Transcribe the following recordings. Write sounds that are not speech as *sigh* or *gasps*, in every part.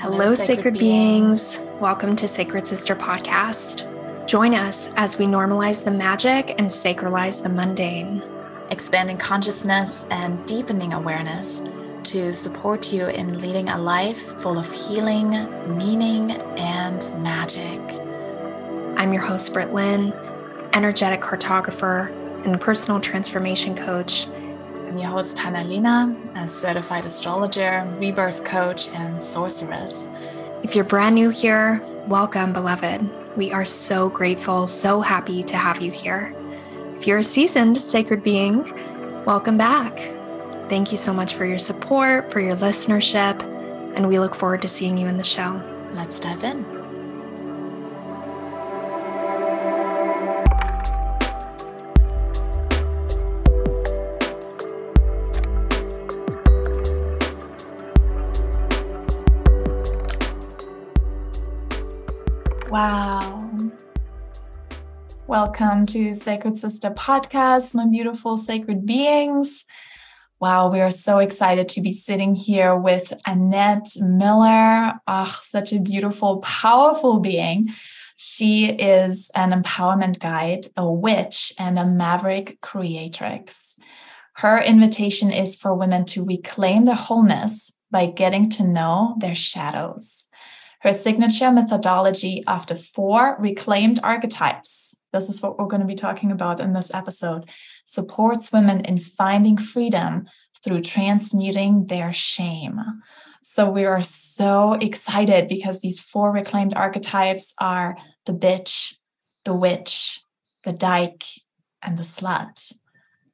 Hello, sacred, beings. beings. Welcome to Sacred Sister Podcast. Join us as we normalize the magic and sacralize the mundane, expanding consciousness and deepening awareness to support you in leading a life full of healing, meaning, and magic. I'm your host, Britt Lynn, energetic cartographer and personal transformation coach I'm your host, Tana Lina, a certified astrologer, rebirth coach, and sorceress. If you're brand new here, welcome, beloved. We are so grateful, so happy to have you here. If you're a seasoned sacred being, welcome back. Thank you so much for your support, for your listenership, and we look forward to seeing you in the show. Let's dive in. Welcome to Sacred Sister Podcast, my beautiful sacred beings. Wow, we are so excited to be sitting here with Annette Miller. Ah, such a beautiful, powerful being. She is an empowerment guide, a witch, and a maverick creatrix. Her invitation is for women to reclaim their wholeness by getting to know their shadows her signature methodology after four reclaimed archetypes. This is what we're going to be talking about in this episode. Supports women in finding freedom through transmuting their shame. So we are so excited because these four reclaimed archetypes are the bitch, the witch, the dyke, and the slut.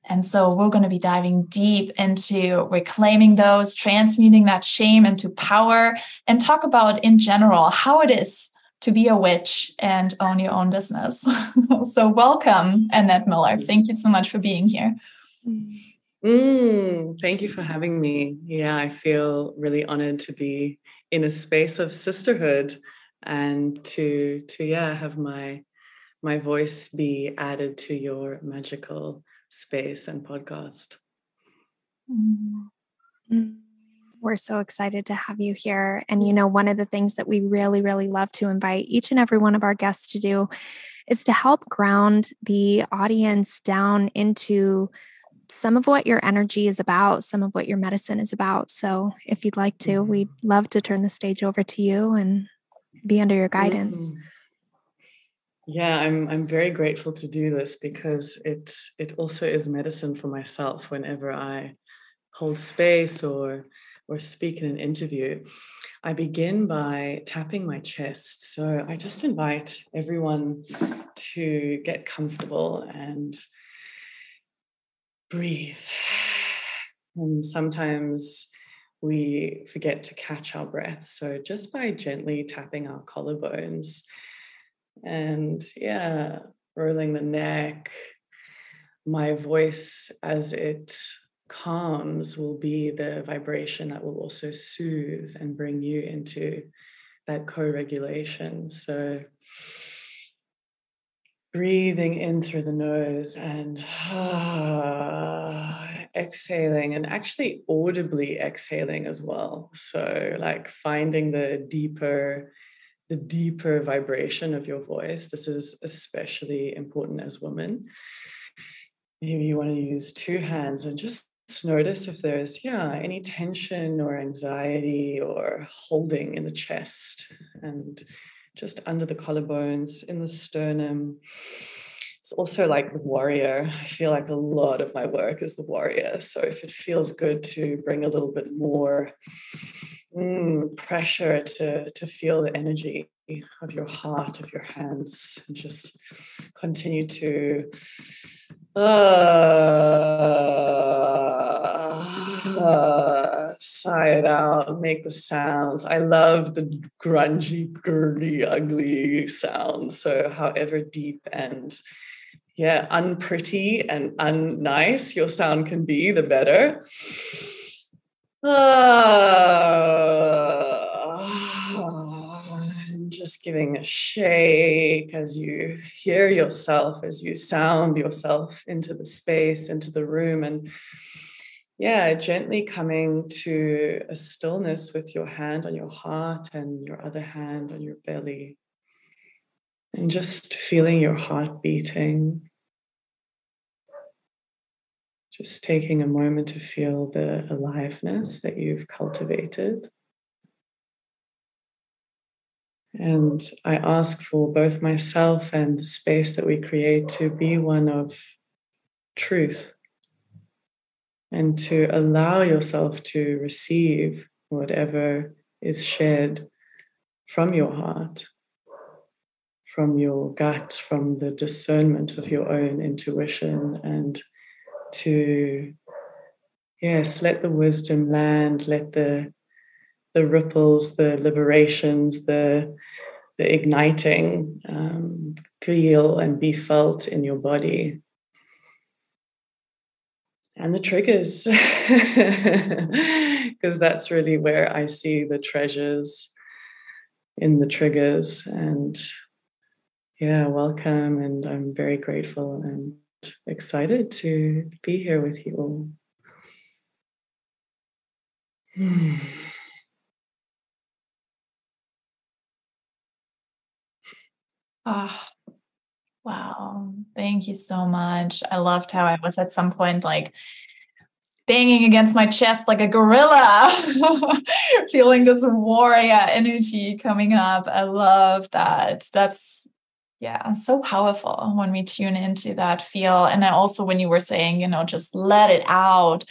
And so we're going to be diving deep into reclaiming those, transmuting that shame into power, and talk about in general how it is to be a witch and own your own business. *laughs* so, welcome, Annette Miller. Thank you so much for being here. Mm, thank you for having me. Yeah, I feel really honored to be in a space of sisterhood and to to yeah have my my voice be added to your magical space and podcast. Mm-hmm. We're so excited to have you here. And, you know, one of the things that we really, really love to invite each and every one of our guests to do is to help ground the audience down into some of what your energy is about, some of what your medicine is about. So, if you'd like to, mm-hmm. we'd love to turn the stage over to you and be under your guidance. Mm-hmm. Yeah, I'm I'm very grateful to do this because it it also is medicine for myself whenever I hold space or or speak in an interview. I begin by tapping my chest. So I just invite everyone to get comfortable and breathe. And sometimes we forget to catch our breath. So just by gently tapping our collarbones, and yeah, rolling the neck. My voice, as it calms, will be the vibration that will also soothe and bring you into that co regulation. So, breathing in through the nose and ah, *sighs* exhaling, and actually audibly exhaling as well. So, like finding the deeper the deeper vibration of your voice. This is especially important as women. Maybe you want to use two hands and just notice if there's, yeah, any tension or anxiety or holding in the chest and just under the collarbones, in the sternum. It's also like the warrior. I feel like a lot of my work is the warrior. So if it feels good to bring a little bit more mm, pressure to, to feel the energy of your heart, of your hands, and just continue to uh, uh, sigh it out, make the sounds. I love the grungy, girly, ugly sounds. So, however deep and yeah, unpretty and unnice your sound can be, the better. Uh, just giving a shake as you hear yourself, as you sound yourself into the space, into the room. And yeah, gently coming to a stillness with your hand on your heart and your other hand on your belly. And just feeling your heart beating. Just taking a moment to feel the aliveness that you've cultivated. And I ask for both myself and the space that we create to be one of truth and to allow yourself to receive whatever is shared from your heart, from your gut, from the discernment of your own intuition, and to, yes, let the wisdom land, let the the ripples, the liberations, the the igniting um, feel and be felt in your body. And the triggers. *laughs* Because that's really where i see the treasures in the triggers. And yeah welcome and i'm very grateful and excited to be here with you all *sighs* *sighs* Ah, Wow. Thank you so much. I loved how I was at some point like banging against my chest like a gorilla, *laughs* feeling this warrior energy coming up. I love that. That's, yeah, so powerful when we tune into that feel. And I also, when you were saying, you know, just let it out,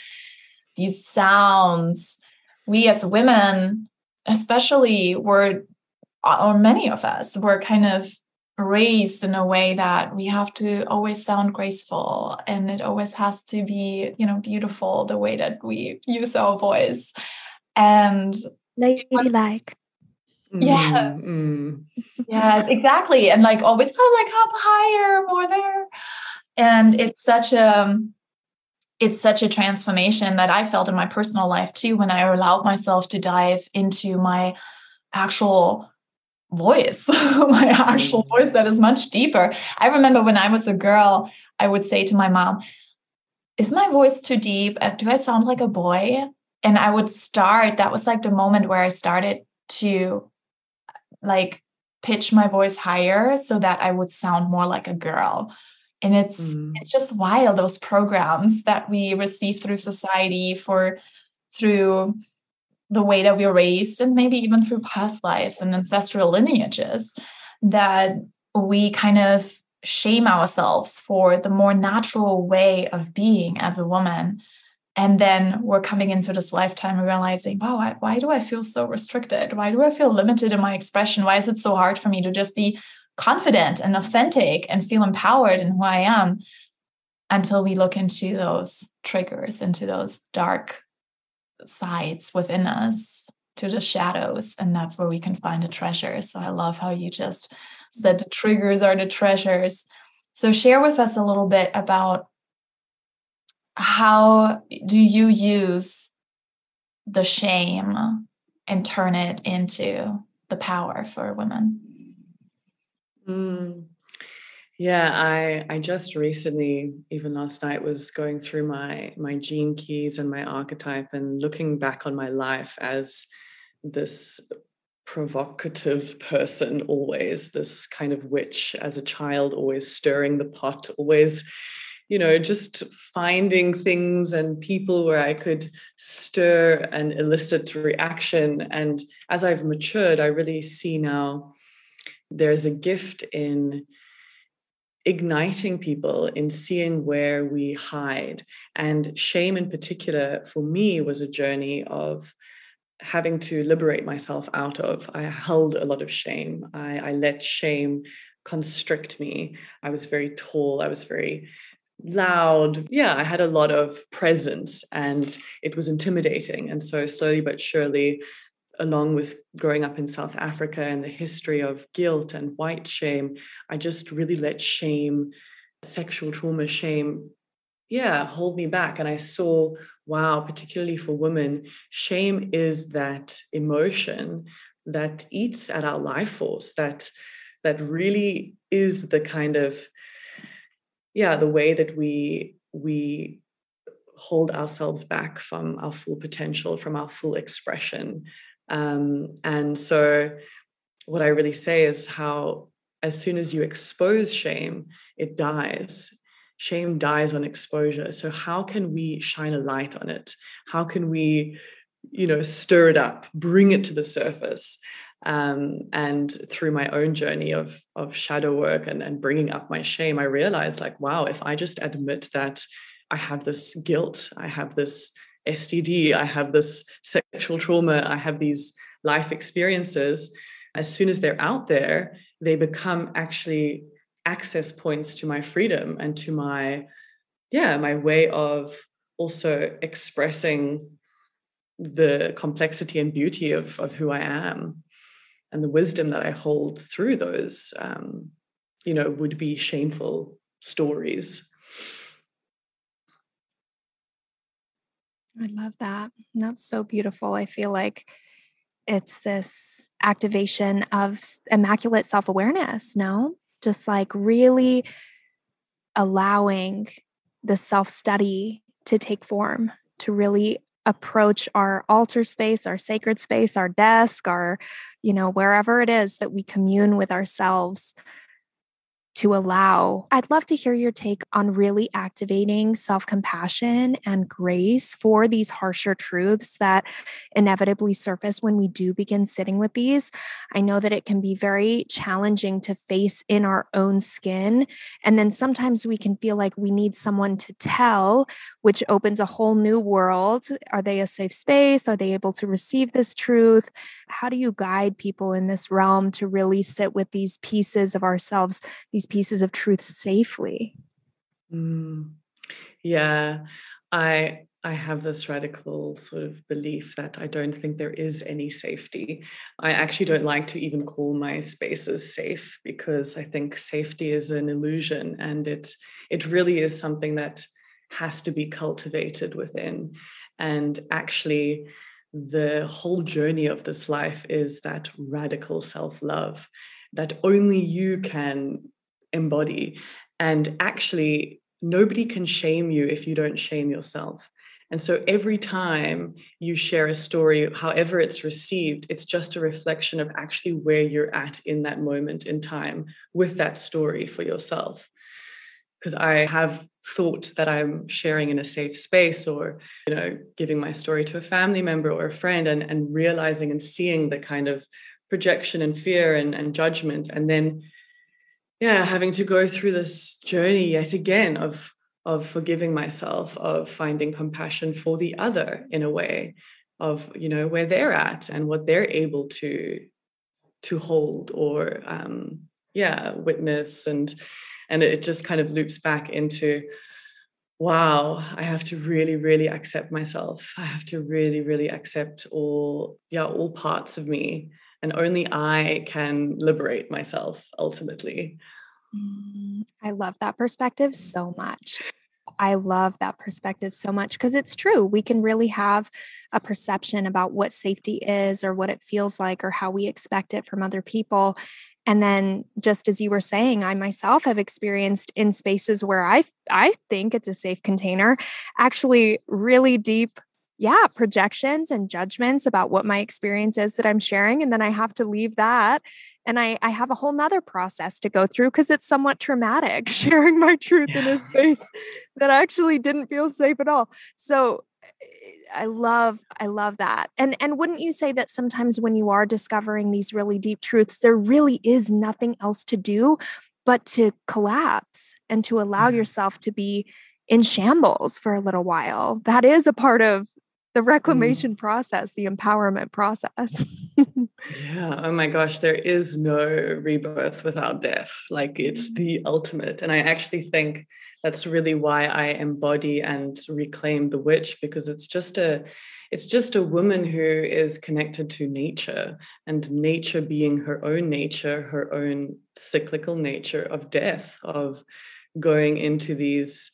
these sounds, we as women, especially, were, or many of us, were kind of raised in a way that we have to always sound graceful and it always has to be you know beautiful the way that we use our voice. And ladylike yes. Mm. yeah exactly and like always kind of like up higher more there. And it's such a it's such a transformation that i felt in my personal life too when i allowed myself to dive into my actual voice, *laughs* my actual mm. voice that is much deeper. I remember when I was a girl, I would say to my mom, Is my voice too deep? Uh, do I sound like a boy? And I would start, that was like the moment where I started to like pitch my voice higher so that I would sound more like a girl. And it's mm. it's just wild those programs that we receive through society for through the way that we were raised and maybe even through past lives and ancestral lineages that we kind of shame ourselves for the more natural way of being as a woman. And then we're coming into this lifetime and realizing wow why, why do i feel so restricted? Why do i feel limited in my expression? Why is it so hard for me to just be confident and authentic and feel empowered in who i am? Until we look into those triggers into those dark sides within us to the shadows and that's where we can find the treasure so i love how you just said the triggers are the treasures. So share with us a little bit about how do you use the shame and turn it into the power for women? Mm. Yeah, I I just recently, even last night, was going through my my gene keys and my archetype and looking back on my life as this provocative person always this kind of witch as a child always stirring the pot always you know just finding things and people where i could stir and elicit reaction. And as i've matured i really see now there's a gift in igniting people in seeing where we hide. And shame, in particular, for me, was a journey of having to liberate myself out of. I held a lot of shame. I, I let shame constrict me. I was very tall. I was very loud. Yeah, I had a lot of presence and it was intimidating. And so, slowly but surely, along with growing up in South Africa and the history of guilt and white shame, I just really let shame, sexual trauma, shame, yeah, hold me back. And I saw, wow, particularly for women, shame is that emotion that eats at our life force, that that really is the kind of, yeah, the way that we we hold ourselves back from our full potential, from our full expression. Um, and so, what I really say is how, as soon as you expose shame, it dies. Shame dies on exposure. So, how can we shine a light on it? How can we, you know, stir it up, bring it to the surface? Um, and through my own journey of of shadow work and, and bringing up my shame, I realized like, wow, if I just admit that I have this guilt, I have this STD, I have this sexual trauma, I have these life experiences. As soon as they're out there, they become actually access points to my freedom and to my, yeah, my way of also expressing the complexity and beauty of, of who I am and the wisdom that I hold through those, um, you know, would be shameful stories. I love that. That's so beautiful. I feel like it's this activation of immaculate self awareness, no? Just like really allowing the self study to take form, to really approach our altar space, our sacred space, our desk, our, you know, wherever it is that we commune with ourselves to allow. I'd love to hear your take on really activating self compassion and grace for these harsher truths that inevitably surface when we do begin sitting with these. I know that it can be very challenging to face in our own skin. And then sometimes we can feel like we need someone to tell, which opens a whole new world. Are they a safe space? Are they able to receive this truth? How do you guide people in this realm to really sit with these pieces of ourselves, these these pieces of truth safely mm, yeah i I have this radical sort of belief that I don't think there is any safety. I actually don't like to even call my spaces safe because I think safety is an illusion and it it really is something that has to be cultivated within. And actually, the whole journey of this life is that radical self-love that only you can embody. And actually, nobody can shame you if you don't shame yourself. And so every time you share a story, however it's received, it's just a reflection of actually where you're at in that moment in time with that story for yourself. Because I have thought that I'm sharing in a safe space or, you know, giving my story to a family member or a friend and, and realizing and seeing the kind of projection and fear and, and judgment. And then yeah having to go through this journey yet again of of forgiving myself of finding compassion for the other in a way of you know where they're at and what they're able to to hold or um yeah witness. And and it just kind of loops back into wow i have to really really accept myself. I have to really really accept all yeah all parts of me and only I can liberate myself ultimately. Mm, I love that perspective so much. I love that perspective so much because it's true. We can really have a perception about what safety is or what it feels like or how we expect it from other people. And then just as you were saying, I myself have experienced in spaces where I I think it's a safe container, actually really deep yeah, projections and judgments about what my experience is that I'm sharing. And then I have to leave that. And I, I have a whole nother process to go through because it's somewhat traumatic *laughs* sharing my truth yeah. in a space that actually didn't feel safe at all. So I love, I love that. And and wouldn't you say that sometimes when you are discovering these really deep truths, there really is nothing else to do but to collapse and to allow yourself to be in shambles for a little while. That is a part of the mm. reclamation mm. process, the empowerment process. *laughs* yeah. Oh my gosh, there is no rebirth without death. Like it's mm. the ultimate. And I actually think that's really why I embody and reclaim the witch because it's just a it's just a woman who is connected to nature and nature being her own nature, her own cyclical nature of death, of going into these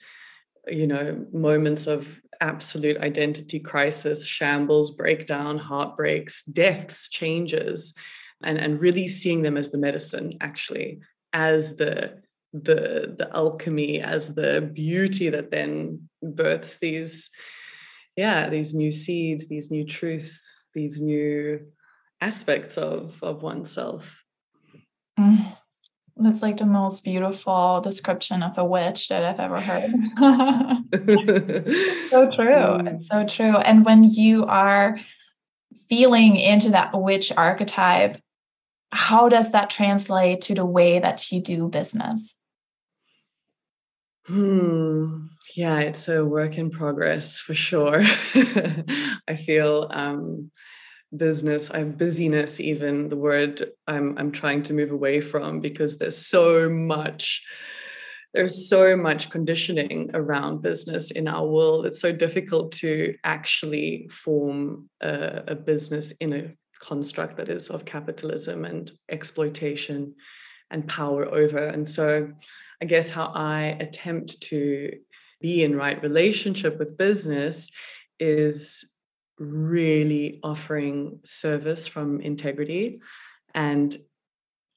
you know moments of absolute identity crisis, shambles, breakdown, heartbreaks, deaths, changes, and, and really seeing them as the medicine, actually, as the the the alchemy as the beauty that then births these yeah these new seeds these new truths these new aspects of of oneself mm. That's like the most beautiful description of a witch that I've ever heard. *laughs* so true. Mm. It's so true. And when you are feeling into that witch archetype, how does that translate to the way that you do business? Hmm. Yeah, it's a work in progress for sure. *laughs* I feel um, business i'm busyness even the word i'm i'm trying to move away from because there's so much there's so much conditioning around business in our world. It's so difficult to actually form a, a business in a construct that is of capitalism and exploitation and power over. And so i guess how i attempt to be in right relationship with business is really offering service from integrity and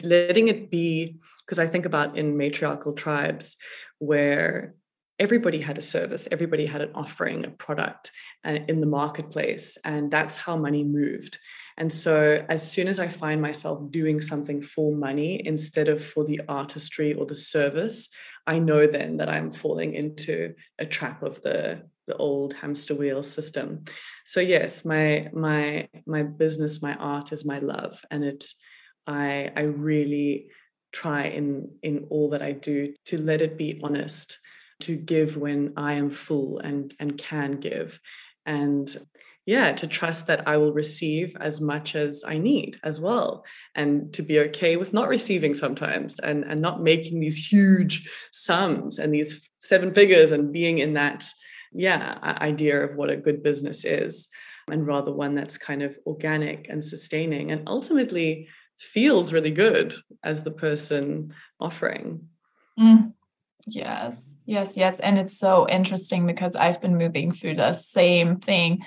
letting it be because i think about in matriarchal tribes where everybody had a service everybody had an offering a product uh, in the marketplace and that's how money moved. And so as soon as i find myself doing something for money instead of for the artistry or the service i know then that i'm falling into a trap of the the old hamster wheel system. So yes my my my business my art is my love and it i i really try in in all that i do to let it be honest to give when i am full and and can give. And yeah to trust that i will receive as much as i need as well and to be okay with not receiving sometimes and and not making these huge sums and these seven figures and being in that yeah idea of what a good business is and rather one that's kind of organic and sustaining and ultimately feels really good as the person offering mm. yes yes yes and it's so interesting because i've been moving through the same thing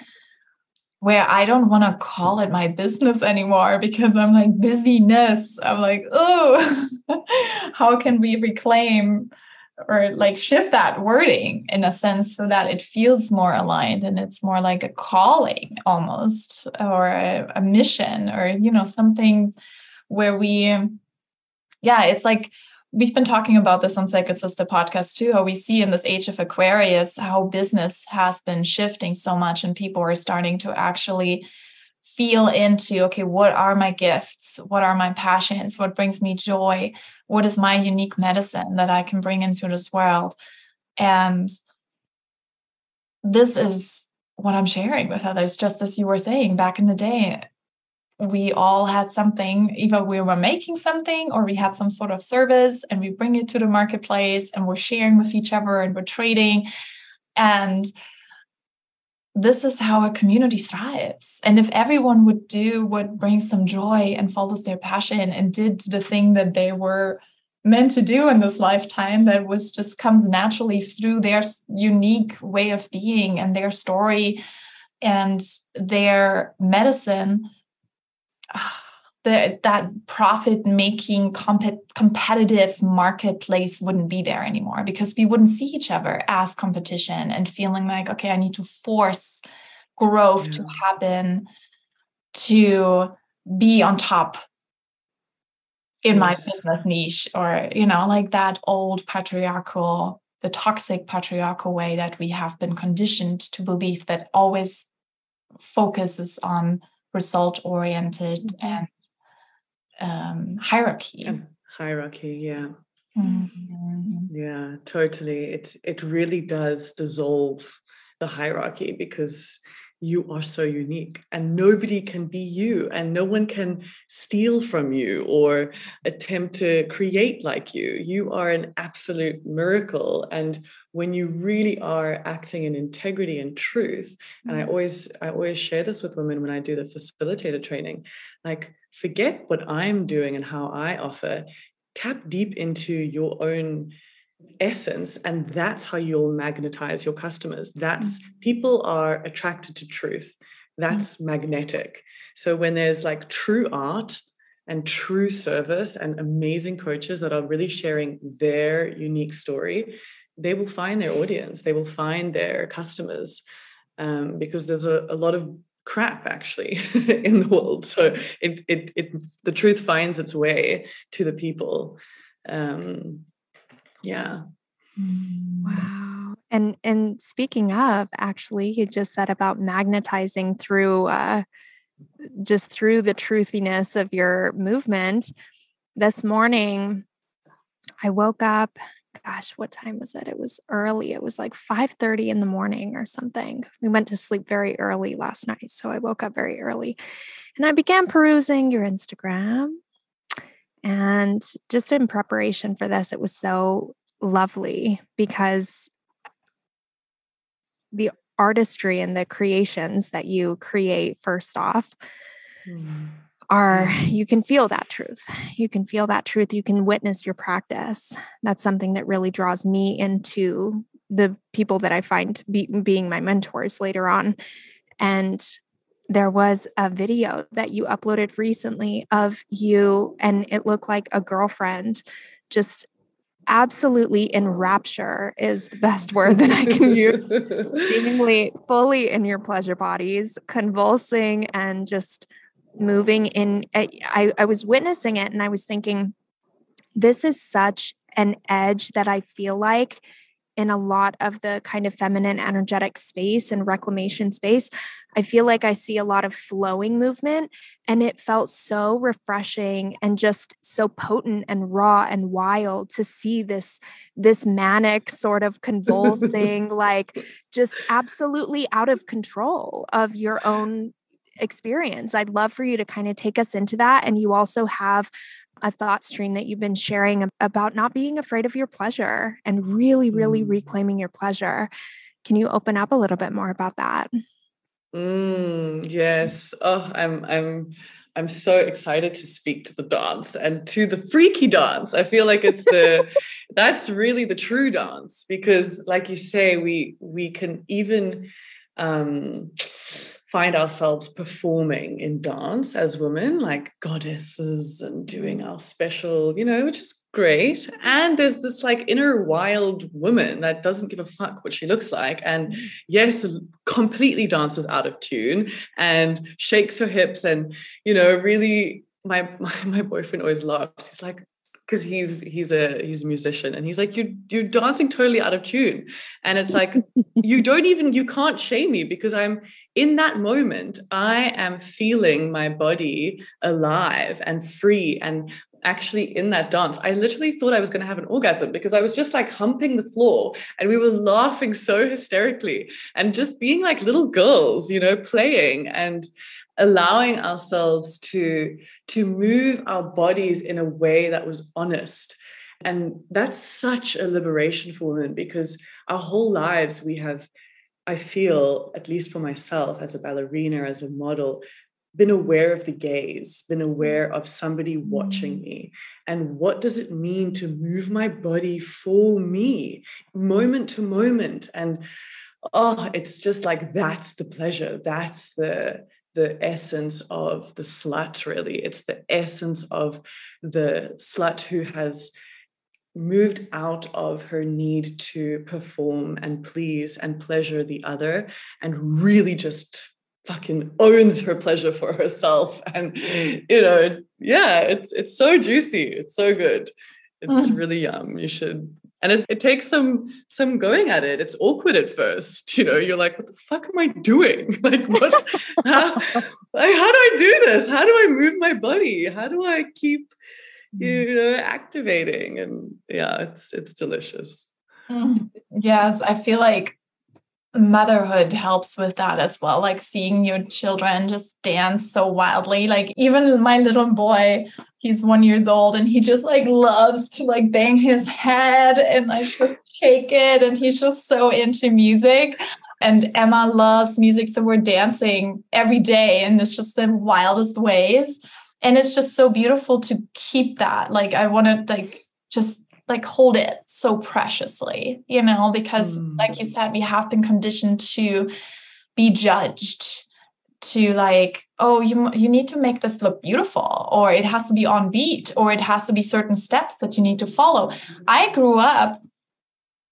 where I don't want to call it my business anymore because I'm like busyness. I'm like, oh, *laughs* how can we reclaim or like shift that wording in a sense so that it feels more aligned and it's more like a calling almost or a, a mission or you know something where we yeah it's like we've been talking about this on sacred sister podcast too how we see in this age of aquarius how business has been shifting so much and people are starting to actually feel into okay what are my gifts? What are my passions? What brings me joy? What is my unique medicine that i can bring into this world? And this is what i'm sharing with others. Just as you were saying back in the day we all had something either we were making something or we had some sort of service and we bring it to the marketplace and we're sharing with each other and we're trading. And this is how a community thrives. And if everyone would do what brings them joy and follows their passion and did the thing that they were meant to do in this lifetime that was just comes naturally through their unique way of being and their story and their medicine ah, the, that profit making comp- competitive marketplace wouldn't be there anymore because we wouldn't see each other as competition and feeling like okay i need to force growth yeah. to happen to be on top in yes. my business niche or you know like that old patriarchal the toxic patriarchal way that we have been conditioned to believe that always focuses on result oriented mm-hmm. and um, hierarchy. hierarchy, yeah. Mm-hmm. Yeah, totally. It it really does dissolve the hierarchy because you are so unique and nobody can be you and no one can steal from you or attempt to create like you you are an absolute miracle and when you really are acting in integrity and truth and i mm-hmm. always i always share this with women when i do the facilitator training like forget what i'm doing and how i offer tap deep into your own essence and that's how you'll magnetize your customers that's mm-hmm. people are attracted to truth that's mm-hmm. magnetic so when there's like true art and true service and amazing coaches that are really sharing their unique story, they will find their audience, they will find their customers um, because there's a, a lot of crap actually *laughs* in the world. So it, it, it, the truth finds its way to the people. Um, yeah. Wow. And and speaking of, actually, you just said about magnetizing through uh, just through the truthiness of your movement. This morning, I woke up. Gosh, what time was it? It was early. It was like 5:30 in the morning or something. We went to sleep very early last night, so I woke up very early. And I began perusing your Instagram. And just in preparation for this, it was so lovely because the artistry and the creations that you create first off mm. are you can feel that truth. You can feel that truth. You can witness your practice. That's something that really draws me into the people that i find be, being my mentors later on. And there was a video that you uploaded recently of you and it looked like a girlfriend just absolutely in rapture is the best word that I can use. *laughs* Seemingly fully in your pleasure bodies, convulsing and just moving in. Eh, I, I was witnessing it and I was thinking, this is such an edge that I feel like in a lot of the kind of feminine energetic space and reclamation space, I feel like I see a lot of flowing movement. And it felt so refreshing and just so potent and raw and wild to see this, this manic sort of *laughs* convulsing, like just absolutely out of control of your own experience. I'd love for you to kind of take us into that. And you also have a thought stream that you've been sharing about not being afraid of your pleasure and really, really mm. reclaiming your pleasure. Can you open up a little bit more about that? Mm, yes. Oh, I'm I'm I'm so excited to speak to the dance and to the freaky dance. I feel like it's the *laughs* that's really the true dance because like you say we we can even um find ourselves performing in dance as women, like goddesses and doing our special, you know, which is great. And there's this like inner wild woman that doesn't give a fuck what she looks like. And yes, completely dances out of tune and shakes her hips and, you know, really my, my, my boyfriend always laughs. He's like, because he's he's a he's a musician and he's like you you're dancing totally out of tune and it's like *laughs* you don't even you can't shame me because i'm in that moment i am feeling my body alive and free and actually in that dance i literally thought i was going to have an orgasm because i was just like humping the floor and we were laughing so hysterically and just being like little girls you know playing and allowing ourselves to to move our bodies in a way that was honest. And that's such a liberation for women because our whole lives we have i feel at least for myself as a ballerina as a model been aware of the gaze been aware of somebody watching mm. me and what does it mean to move my body for me moment to moment and oh it's just like that's the pleasure that's the the essence of the slut, really. It's the essence of the slut who has moved out of her need to perform and please and pleasure the other and really just fucking owns her pleasure for herself. *laughs* And you know yeah it's it's so juicy. It's so good. It's mm. really yum. You should and it, it takes some some going at it. It's awkward at first *laughs* you know you're like what the fuck am i doing? *laughs* Like what how, like, how do i do this? How do i move my body? How do i keep you mm. know activating? And yeah it's it's delicious. Mm. yes i feel like motherhood helps with that as well like seeing your children just dance so wildly. Like even my little boy he's one years old and he just like loves to like bang his head and like just shake it and he's just so into music. And emma loves music so we're dancing every day and it's just the wildest ways. And it's just so beautiful to keep that. Like i want to like just like hold it so preciously, you know, because mm. like you said, we have been conditioned to be judged, to like oh you you need to make this look beautiful or it has to be on beat or it has to be certain steps that you need to follow. I grew up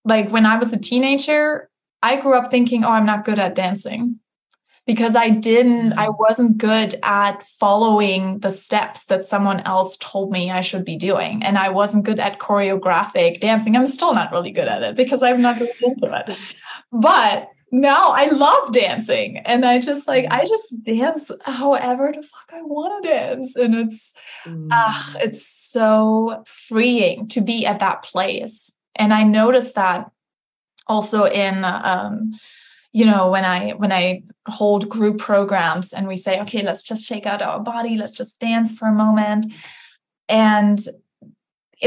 like when i was a teenager i grew up thinking oh i'm not good at dancing because I didn't, I mm. wasn't good at following the steps that someone else told me I should be doing. And I wasn't good at choreographic dancing. I'm still not really good at it because I'm not really into it. *laughs* But now I love dancing and I just like, I just dance however the fuck I want to dance. And it's, mm. uh, it's so freeing to be at that place. And I noticed that also in, um, you know when i when i hold group programs and we say okay let's just shake out our body let's just dance for a moment and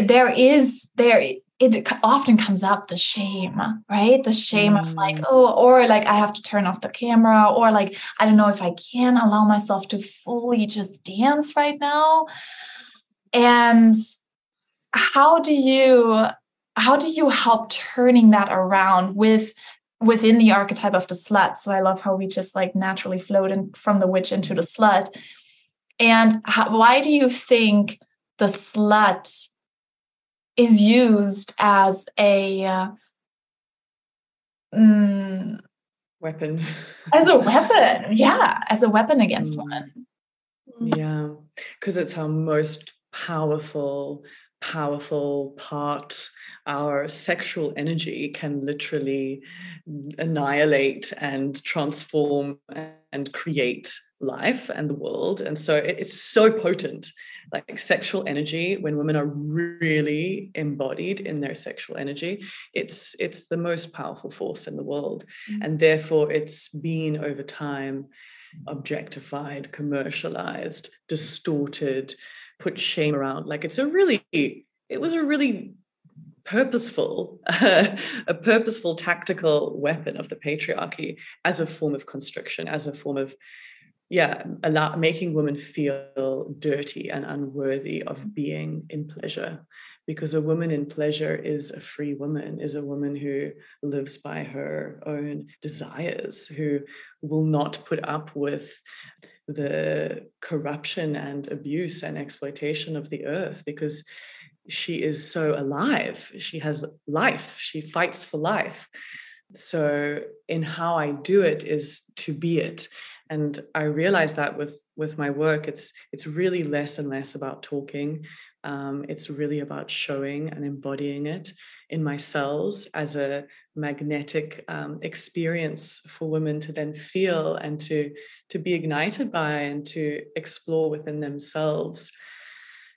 there is there it often comes up the shame right the shame mm. of like mm. oh or like i have to turn off the camera or like i don't know if i can allow myself to fully just dance right now and how do you how do you help turning that around with within the archetype of the slut. So I love how we just like naturally float in, from the witch into the slut. And how, why do you think the slut is used as a uh, mm, weapon? as a *laughs* weapon, yeah, as a weapon against mm. women. Yeah, because it's our most powerful, powerful part our sexual energy can literally annihilate and transform and create life and the world. And so it's so potent. Like sexual energy, when women are really embodied in their sexual energy, it's it's the most powerful force in the world. Mm-hmm. And therefore it's been over time objectified, commercialized, distorted, put shame around. Like it's a really, it was a really purposeful, *laughs* a purposeful tactical weapon of the patriarchy as a form of constriction, as a form of yeah, allow, making women feel dirty and unworthy of being in pleasure. Because a woman in pleasure is a free woman, is a woman who lives by her own desires, who will not put up with the corruption and abuse and exploitation of the earth because she is so alive. She has life. She fights for life. So, in how I do it is to be it. And I realize that with with my work, it's it's really less and less about talking. Um, it's really about showing and embodying it in my cells as a magnetic um, experience for women to then feel and to to be ignited by and to explore within themselves.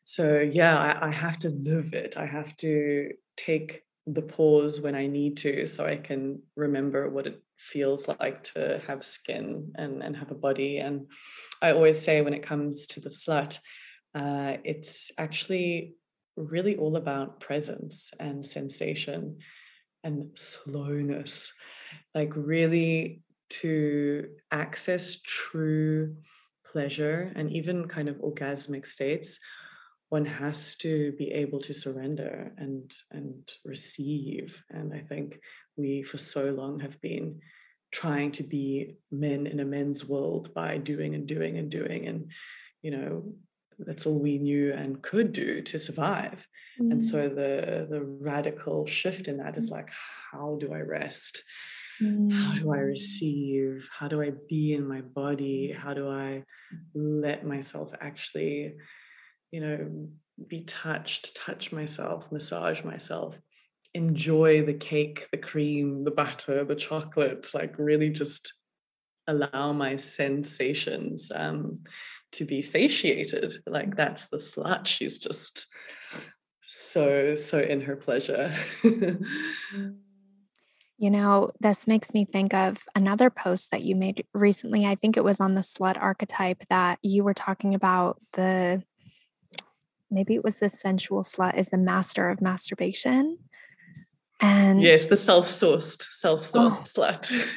So yeah I, I have to live it. I have to take the pause when i need to so i can remember what it feels like to have skin and, and have a body. And i always say when it comes to the slut uh, it's actually really all about presence and sensation and slowness. Like really to access true pleasure and even kind of orgasmic states one has to be able to surrender and and receive and i think we for so long have been trying to be men in a men's world by doing and doing and doing and you know that's all we knew and could do to survive mm. and so the the radical shift in that is mm. like how do i rest mm. how do i mm. receive how do i be in my body how do i let myself actually you know, be touched, touch myself, massage myself, enjoy the cake, the cream, the butter, the chocolate, like really just allow my sensations um, to be satiated. Like that's the slut. She's just so, so in her pleasure. *laughs* You know, this makes me think of another post that you made recently. I think it was on the slut archetype that you were talking about the maybe it was the sensual slut is the master of masturbation. And yes, the self-sourced, self-sourced oh, slut. *laughs*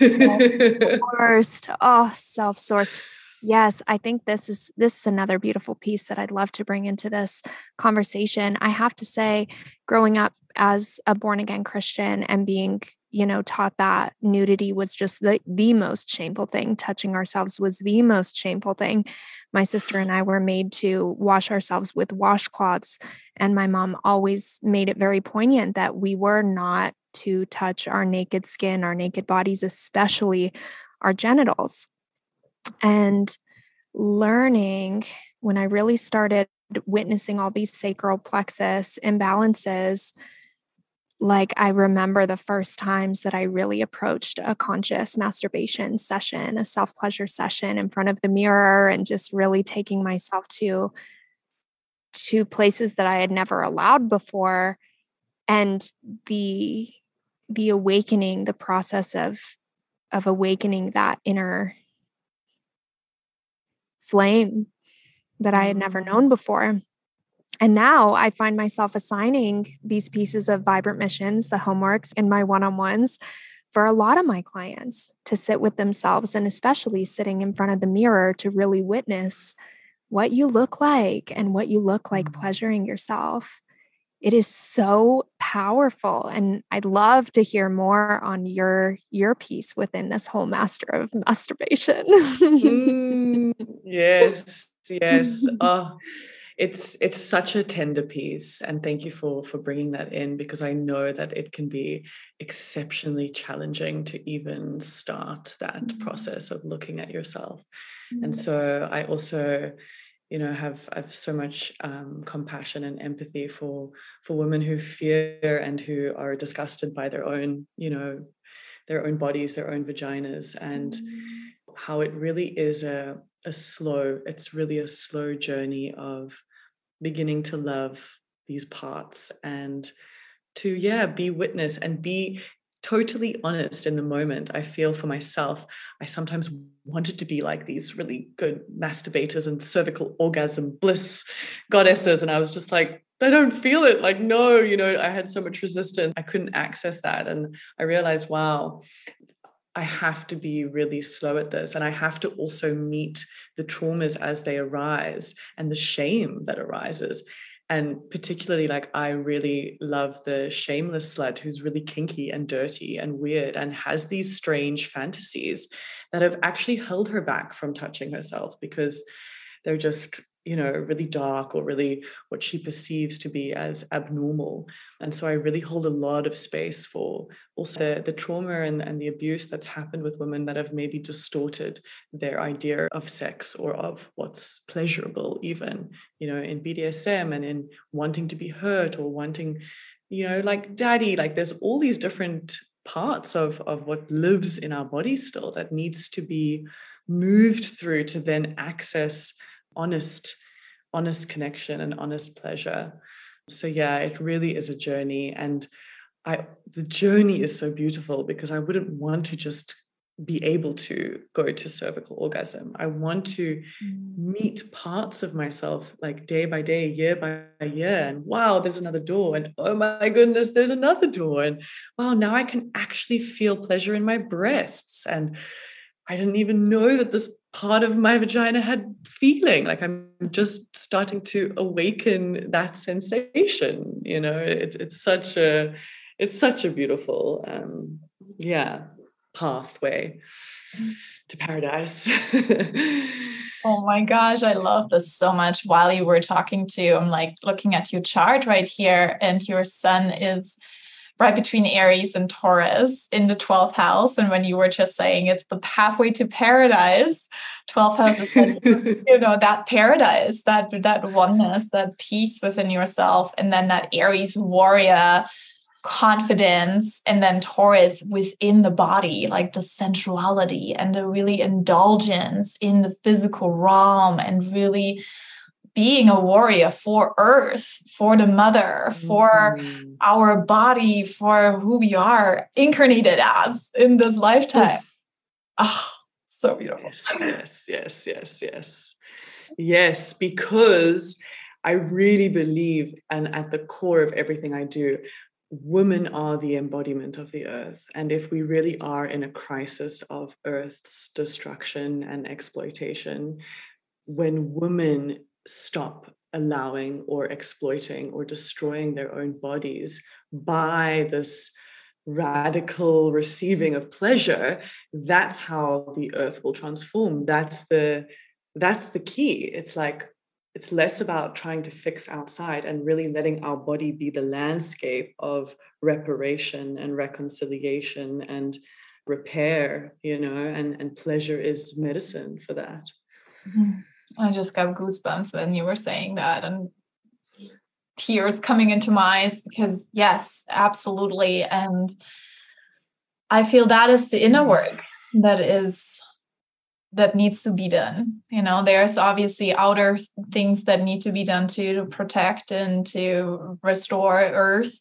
self-sourced. oh, self-sourced. Yes, I think this is this is another beautiful piece that I'd love to bring into this conversation. I have to say growing up as a born again Christian and being, you know, taught that nudity was just the the most shameful thing, touching ourselves was the most shameful thing. My sister and I were made to wash ourselves with washcloths and my mom always made it very poignant that we were not to touch our naked skin, our naked bodies, especially our genitals and learning when I really started witnessing all these sacral plexus imbalances like I remember the first times that I really approached a conscious masturbation session, a self pleasure session in front of the mirror, and just really taking myself to to places that I had never allowed before, and the the awakening, the process of of awakening that inner flame that I had never mm. known before. And now I find myself assigning these pieces of vibrant missions, the homeworks in my one on ones for a lot of my clients to sit with themselves and especially sitting in front of the mirror to really witness what you look like and what you look like mm. pleasuring yourself it is so powerful and i'd love to hear more on your your piece within this whole master of masturbation mm, yes yes oh *laughs* it's it's such a tender piece and thank you for for bringing that in because i know that it can be exceptionally challenging to even start that mm-hmm. process of looking at yourself mm-hmm. and so i also you know have have so much um, compassion and empathy for for women who fear and who are disgusted by their own you know their own bodies their own vaginas and mm. how it really is a a slow it's really a slow journey of beginning to love these parts and to yeah be witness and be totally honest in the moment. I feel for myself, I sometimes wanted to be like these really good masturbators and cervical orgasm bliss goddesses. And I was just like, I don't feel it. Like, no, you know, I had so much resistance. I couldn't access that. And I realized, wow, I have to be really slow at this. And I have to also meet the traumas as they arise and the shame that arises and particularly like i really love the shameless slut who's really kinky and dirty and weird and has these strange fantasies that have actually held her back from touching herself because they're just you know really dark or really what she perceives to be as abnormal. And so i really hold a lot of space for also the, the trauma and, and the abuse that's happened with women that have maybe distorted their idea of sex or of what's pleasurable even you know in bdsm and in wanting to be hurt or wanting you know like daddy like there's all these different parts of of what lives in our body still that needs to be moved through to then access honest honest connection and honest pleasure. So yeah it really is a journey. And i the journey is so beautiful because i wouldn't want to just be able to go to cervical orgasm. I want to mm. meet parts of myself like day by day year by year. And wow there's another door. And oh my goodness there's another door. And wow now i can actually feel pleasure in my breasts. And i didn't even know that this part of my vagina had feeling. Like i'm just starting to awaken that sensation you know? It, it's such a it's such a beautiful um yeah pathway to paradise. *laughs* Oh my gosh i love this so much. While you were talking to i'm like looking at your chart right here and your sun is right between Aries and Taurus in the 12th house. And when you were just saying it's the pathway to paradise, 12th house is *laughs* you know, that paradise, that that oneness, that peace within yourself, and then that Aries warrior confidence and then taurus within the body like the sensuality and the really indulgence in the physical realm and really being a warrior for earth for the mother for mm-hmm. our body for who we are incarnated as in this lifetime ah oh, so beautiful yes yes yes yes yes yes because i really believe and at the core of everything i do women are the embodiment of the earth. And if we really are in a crisis of earth's destruction and exploitation, when women stop allowing or exploiting or destroying their own bodies by this radical receiving of pleasure that's how the earth will transform. That's the that's the key. It's like it's less about trying to fix outside and really letting our body be the landscape of reparation and reconciliation and repair you know and and pleasure is medicine for that. Mm-hmm. I just got goosebumps when you were saying that and tears coming into my eyes because yes absolutely. And i feel that is the inner work that is that needs to be done. You know there's obviously outer things that need to be done to, to protect and to restore earth.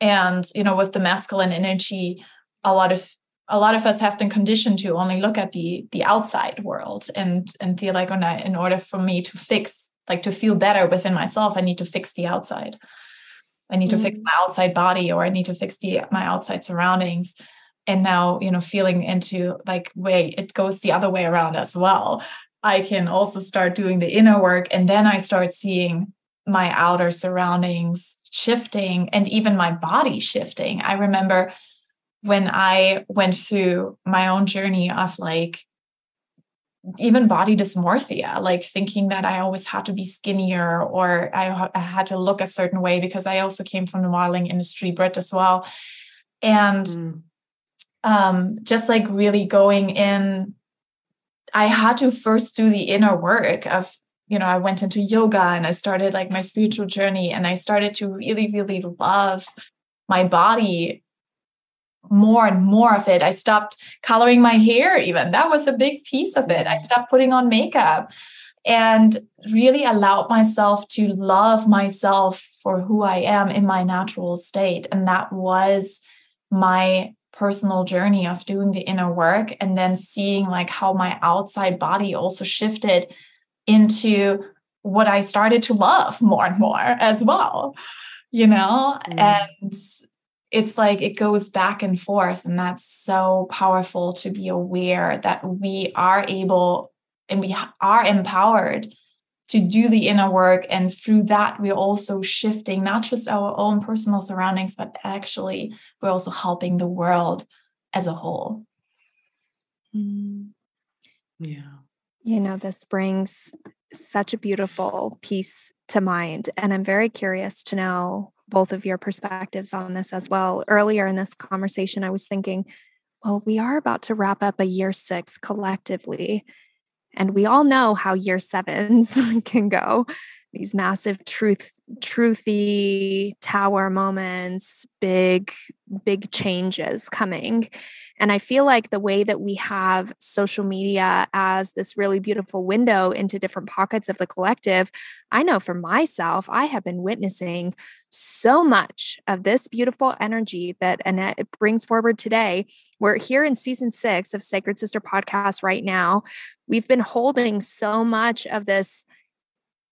And you know with the masculine energy a lot of a lot of us have been conditioned to only look at the the outside world and and feel like oh, in order for me to fix like to feel better within myself i need to fix the outside i need mm. to fix mm. my outside body or i need to fix the my outside surroundings and now you know feeling into like wait it goes the other way around as well i can also start doing the inner work and then i start seeing my outer surroundings shifting and even my body shifting i remember when i went through my own journey of like even body dysmorphia like thinking that i always had to be skinnier or I, I had to look a certain way because i also came from the modeling industry brit as well. And mm. um, just like really going in i had to first do the inner work of you know i went into yoga and i started like my spiritual journey and i started to really really love my body more and more of it i stopped coloring my hair even that was a big piece of it i mm-hmm. stopped putting on makeup and really allowed myself to love myself for who i am in my natural state and that was my personal journey of doing the inner work and then seeing like how my outside body also shifted into what I started to love *laughs* more and more as well, you know? Mm. And it's like it goes back and forth. And that's so powerful to be aware that we are able and we are empowered to do the inner work. And through that, we're also shifting not just our own personal surroundings, but actually, we're also helping the world as a whole. Mm. Yeah. You know, this brings such a beautiful piece to mind. And I'm very curious to know both of your perspectives on this as well. Earlier in this conversation, I was thinking, well, we are about to wrap up a year six collectively. And we all know how year sevens *laughs* can go. These massive truth, truthy tower moments, big, big changes coming. And I feel like the way that we have social media as this really beautiful window into different pockets of the collective, I know for myself, I have been witnessing so much of this beautiful energy that Annette brings forward today. We're here in season six of Sacred Sister podcast right now. We've been holding so much of this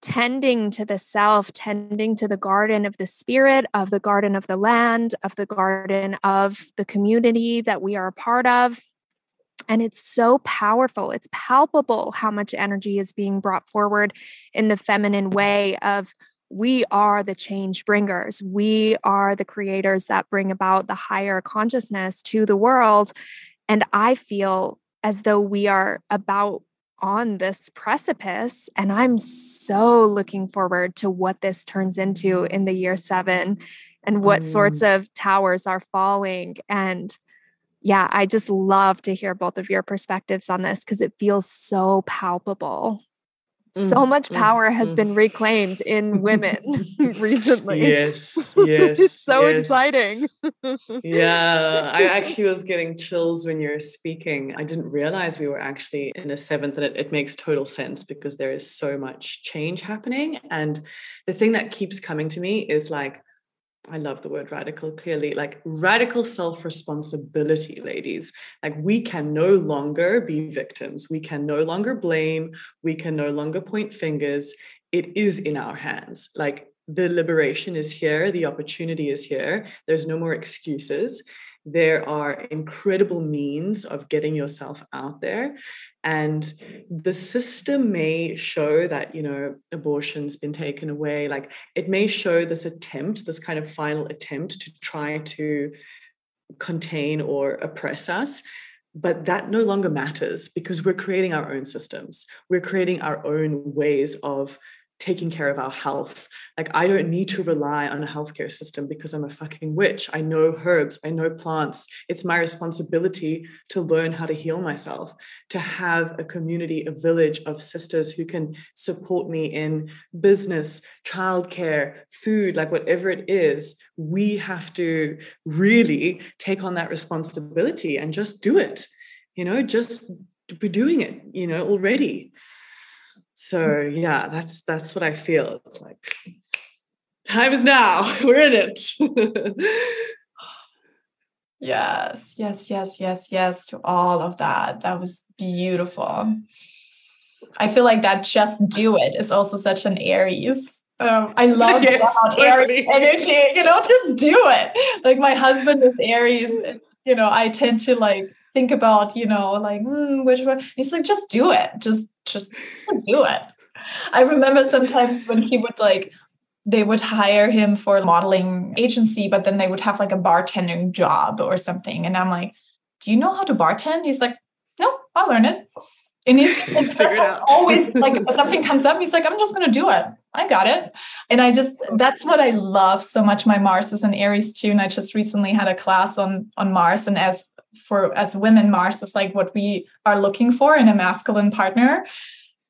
tending to the self, tending to the garden of the spirit, of the garden of the land, of the garden of the community that we are a part of. And it's so powerful. It's palpable how much energy is being brought forward in the feminine way of we are the change bringers. We are the creators that bring about the higher consciousness to the world. And I feel as though we are about on this precipice. And I'm so looking forward to what this turns into in the year seven and what mm. sorts of towers are falling. And yeah, I just love to hear both of your perspectives on this because it feels so palpable so mm, much mm, power has mm. been reclaimed in *laughs* women *laughs* recently. Yes, *laughs* yes. it's so yes. exciting. yeah, I actually was getting chills when you were speaking. I didn't realize we were actually in a seventh, and it, it makes total sense because there is so much change happening. And the thing that keeps coming to me is like, I love the word radical clearly, like radical self responsibility, ladies. Like we can no longer be victims. We can no longer blame. We can no longer point fingers. It is in our hands. Like the liberation is here, the opportunity is here. There's no more excuses. There are incredible means of getting yourself out there. And the system may show that, you know, abortion's been taken away. Like it may show this attempt, this kind of final attempt to try to contain or oppress us but that no longer matters because we're creating our own systems we're creating our own ways of taking care of our health. Like, I don't need to rely on a healthcare system because I'm a fucking witch. I know herbs, I know plants. It's my responsibility to learn how to heal myself, to have a community, a village of sisters who can support me in business, childcare, food, like whatever it is. We have to really take on that responsibility and just do it. You know, just be doing it, you know, already so yeah that's that's what i feel it's like time is now *laughs* we're in it *sighs* yes yes yes yes yes to all of that that was beautiful i feel like that just do it is also such an aries um, I *laughs* love yes, Aries energy. You know, just do it. Like my husband is Aries. You know, I tend to like think about, you know, like mm, which one. He's like, just do it. Just just do it. I remember sometimes when he would like they would hire him for a modeling agency, but then they would have like a bartending job or something. And I'm like, Do you know how to bartend? He's like, No, I'll learn it. And he's just like, *laughs* figure it out. always like if something comes up, he's like, I'm just gonna do it. I got it. And I just that's what I love so much. My Mars is an Aries too. And I just recently had a class on on Mars. And as for as women, Mars is like what we are looking for in a masculine partner.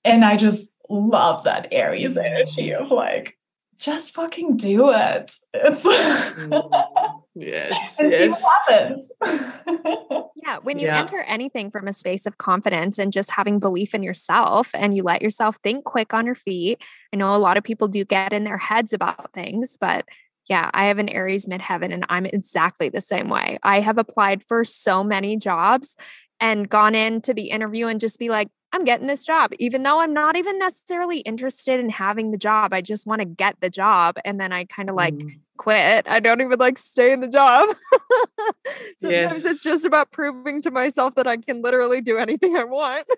And I just love that Aries energy of like, just fucking do it. It's mm, yes, *laughs* yes. happens. *laughs* yeah, when you yeah. enter anything from a space of confidence and just having belief in yourself, and you let yourself think quick on your feet. I know a lot of people do get in their heads about things, but yeah, I have an Aries midheaven and I'm exactly the same way. I have applied for so many jobs and gone into the interview and just be like, I'm getting this job, even though I'm not even necessarily interested in having the job. I just want to get the job. And then I kind of like mm. quit. I don't even like stay in the job. *laughs* Sometimes yes. it's just about proving to myself that I can literally do anything I want.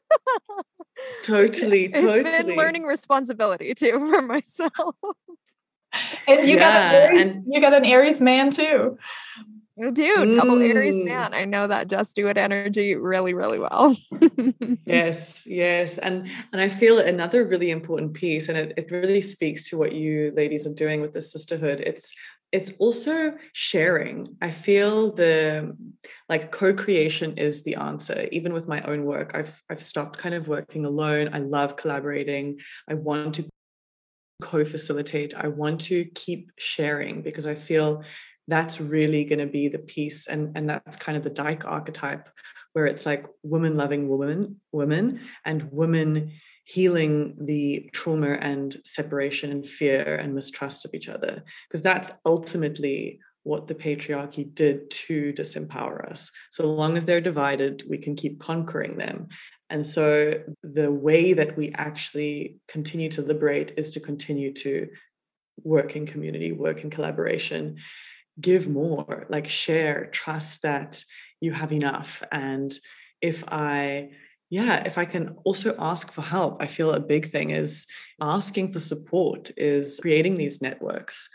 *laughs* totally, totally. It's been learning responsibility too for *laughs* myself. *laughs* And you yeah, got an Aries, and- you got an Aries man too. You do. Mm. Double Aries man. I know that just do it energy really, really well. *laughs* yes, yes. And and I feel another really important piece, and it, it really speaks to what you ladies are doing with the sisterhood. It's it's also sharing. I feel the like co-creation is the answer. Even with my own work, I've I've stopped kind of working alone. I love collaborating. I want to co-facilitate. I want to keep sharing because I feel that's really going to be the piece and and that's kind of the dyke archetype where it's like women loving women women and women healing the trauma and separation and fear and mistrust of each other because that's ultimately what the patriarchy did to disempower us so long as they're divided we can keep conquering them and so the way that we actually continue to liberate is to continue to work in community work in collaboration give more, like share, trust that you have enough. And if I, yeah, if I can also ask for help, I feel a big thing is asking for support, is creating these networks.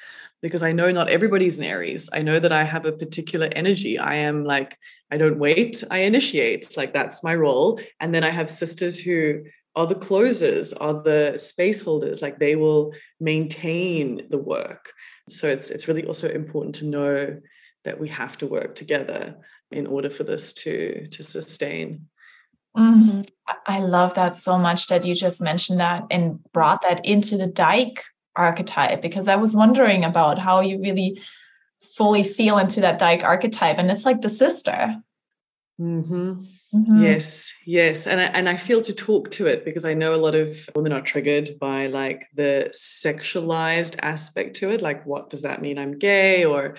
Because I know not everybody's an Aries. I know that I have a particular energy. I am like, I don't wait, I initiate. Like that's my role. And then I have sisters who are the closers, are the space holders, like they will maintain the work. So it's it's really also important to know that we have to work together in order for this to to sustain. Mm-hmm. I love that so much that you just mentioned that and brought that into the dyke archetype because I was wondering about how you really fully feel into that dyke archetype, and it's like the sister. Mm-hmm. Mm-hmm. Yes, yes. And I, and I feel to talk to it because I know a lot of women are triggered by like the sexualized aspect to it. Like, what does that mean? I'm gay or,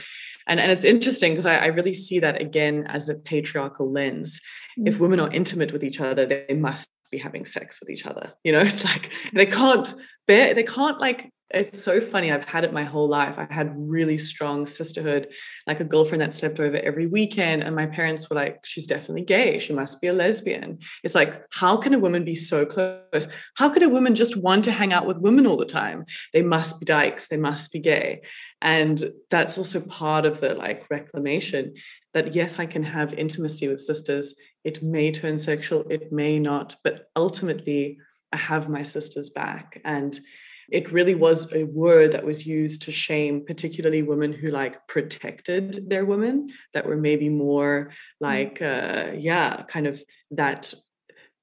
and, and it's interesting because I, I really see that again as a patriarchal lens. Mm-hmm. If women are intimate with each other, they must be having sex with each other. You know, *laughs* it's like they can't bear, they can't like it's so funny. I've had it my whole life. I had really strong sisterhood, like a girlfriend that slept over every weekend. And my parents were like, she's definitely gay. She must be a lesbian. It's like, how can a woman be so close? How could a woman just want to hang out with women all the time? They must be dykes. They must be gay. And that's also part of the like reclamation that yes, I can have intimacy with sisters. It may turn sexual, it may not, but ultimately, I have my sisters back. And it really was a word that was used to shame particularly women who like protected their women that were maybe more like uh yeah kind of that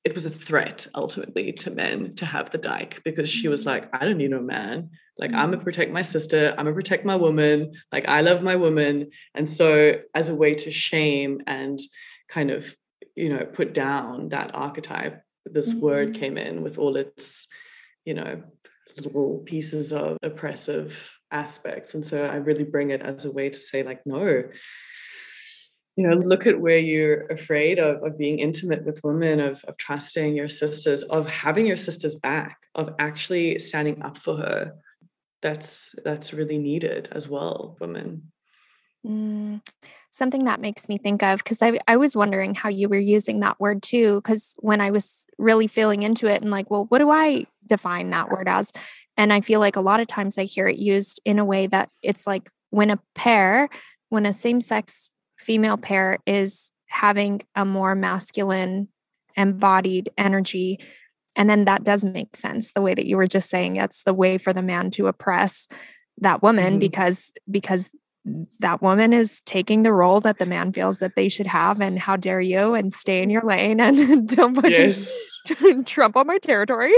it was a threat ultimately to men to have the dyke because she was like i don't need no man. Like i'm gonna protect my sister. I'm gonna protect my woman. Like i love my woman. And so as a way to shame and kind of you know put down that archetype this mm-hmm. word came in with all its you know little pieces of oppressive aspects. And so I really bring it as a way to say, like, no, you know, look at where you're afraid of, of being intimate with women, of, of trusting your sisters, of having your sisters back, of actually standing up for her. That's that's really needed as well, women. Mm, something that makes me think of because I, I was wondering how you were using that word too. Because when I was really feeling into it and like, well, what do I define that word as? And I feel like a lot of times I hear it used in a way that it's like when a pair, when a same sex female pair is having a more masculine embodied energy. And then that does make sense the way that you were just saying it's the way for the man to oppress that woman mm-hmm. because because that woman is taking the role that the man feels that they should have and how dare you and stay in your lane *laughs* and don't put yes. *laughs* Trump on my territory.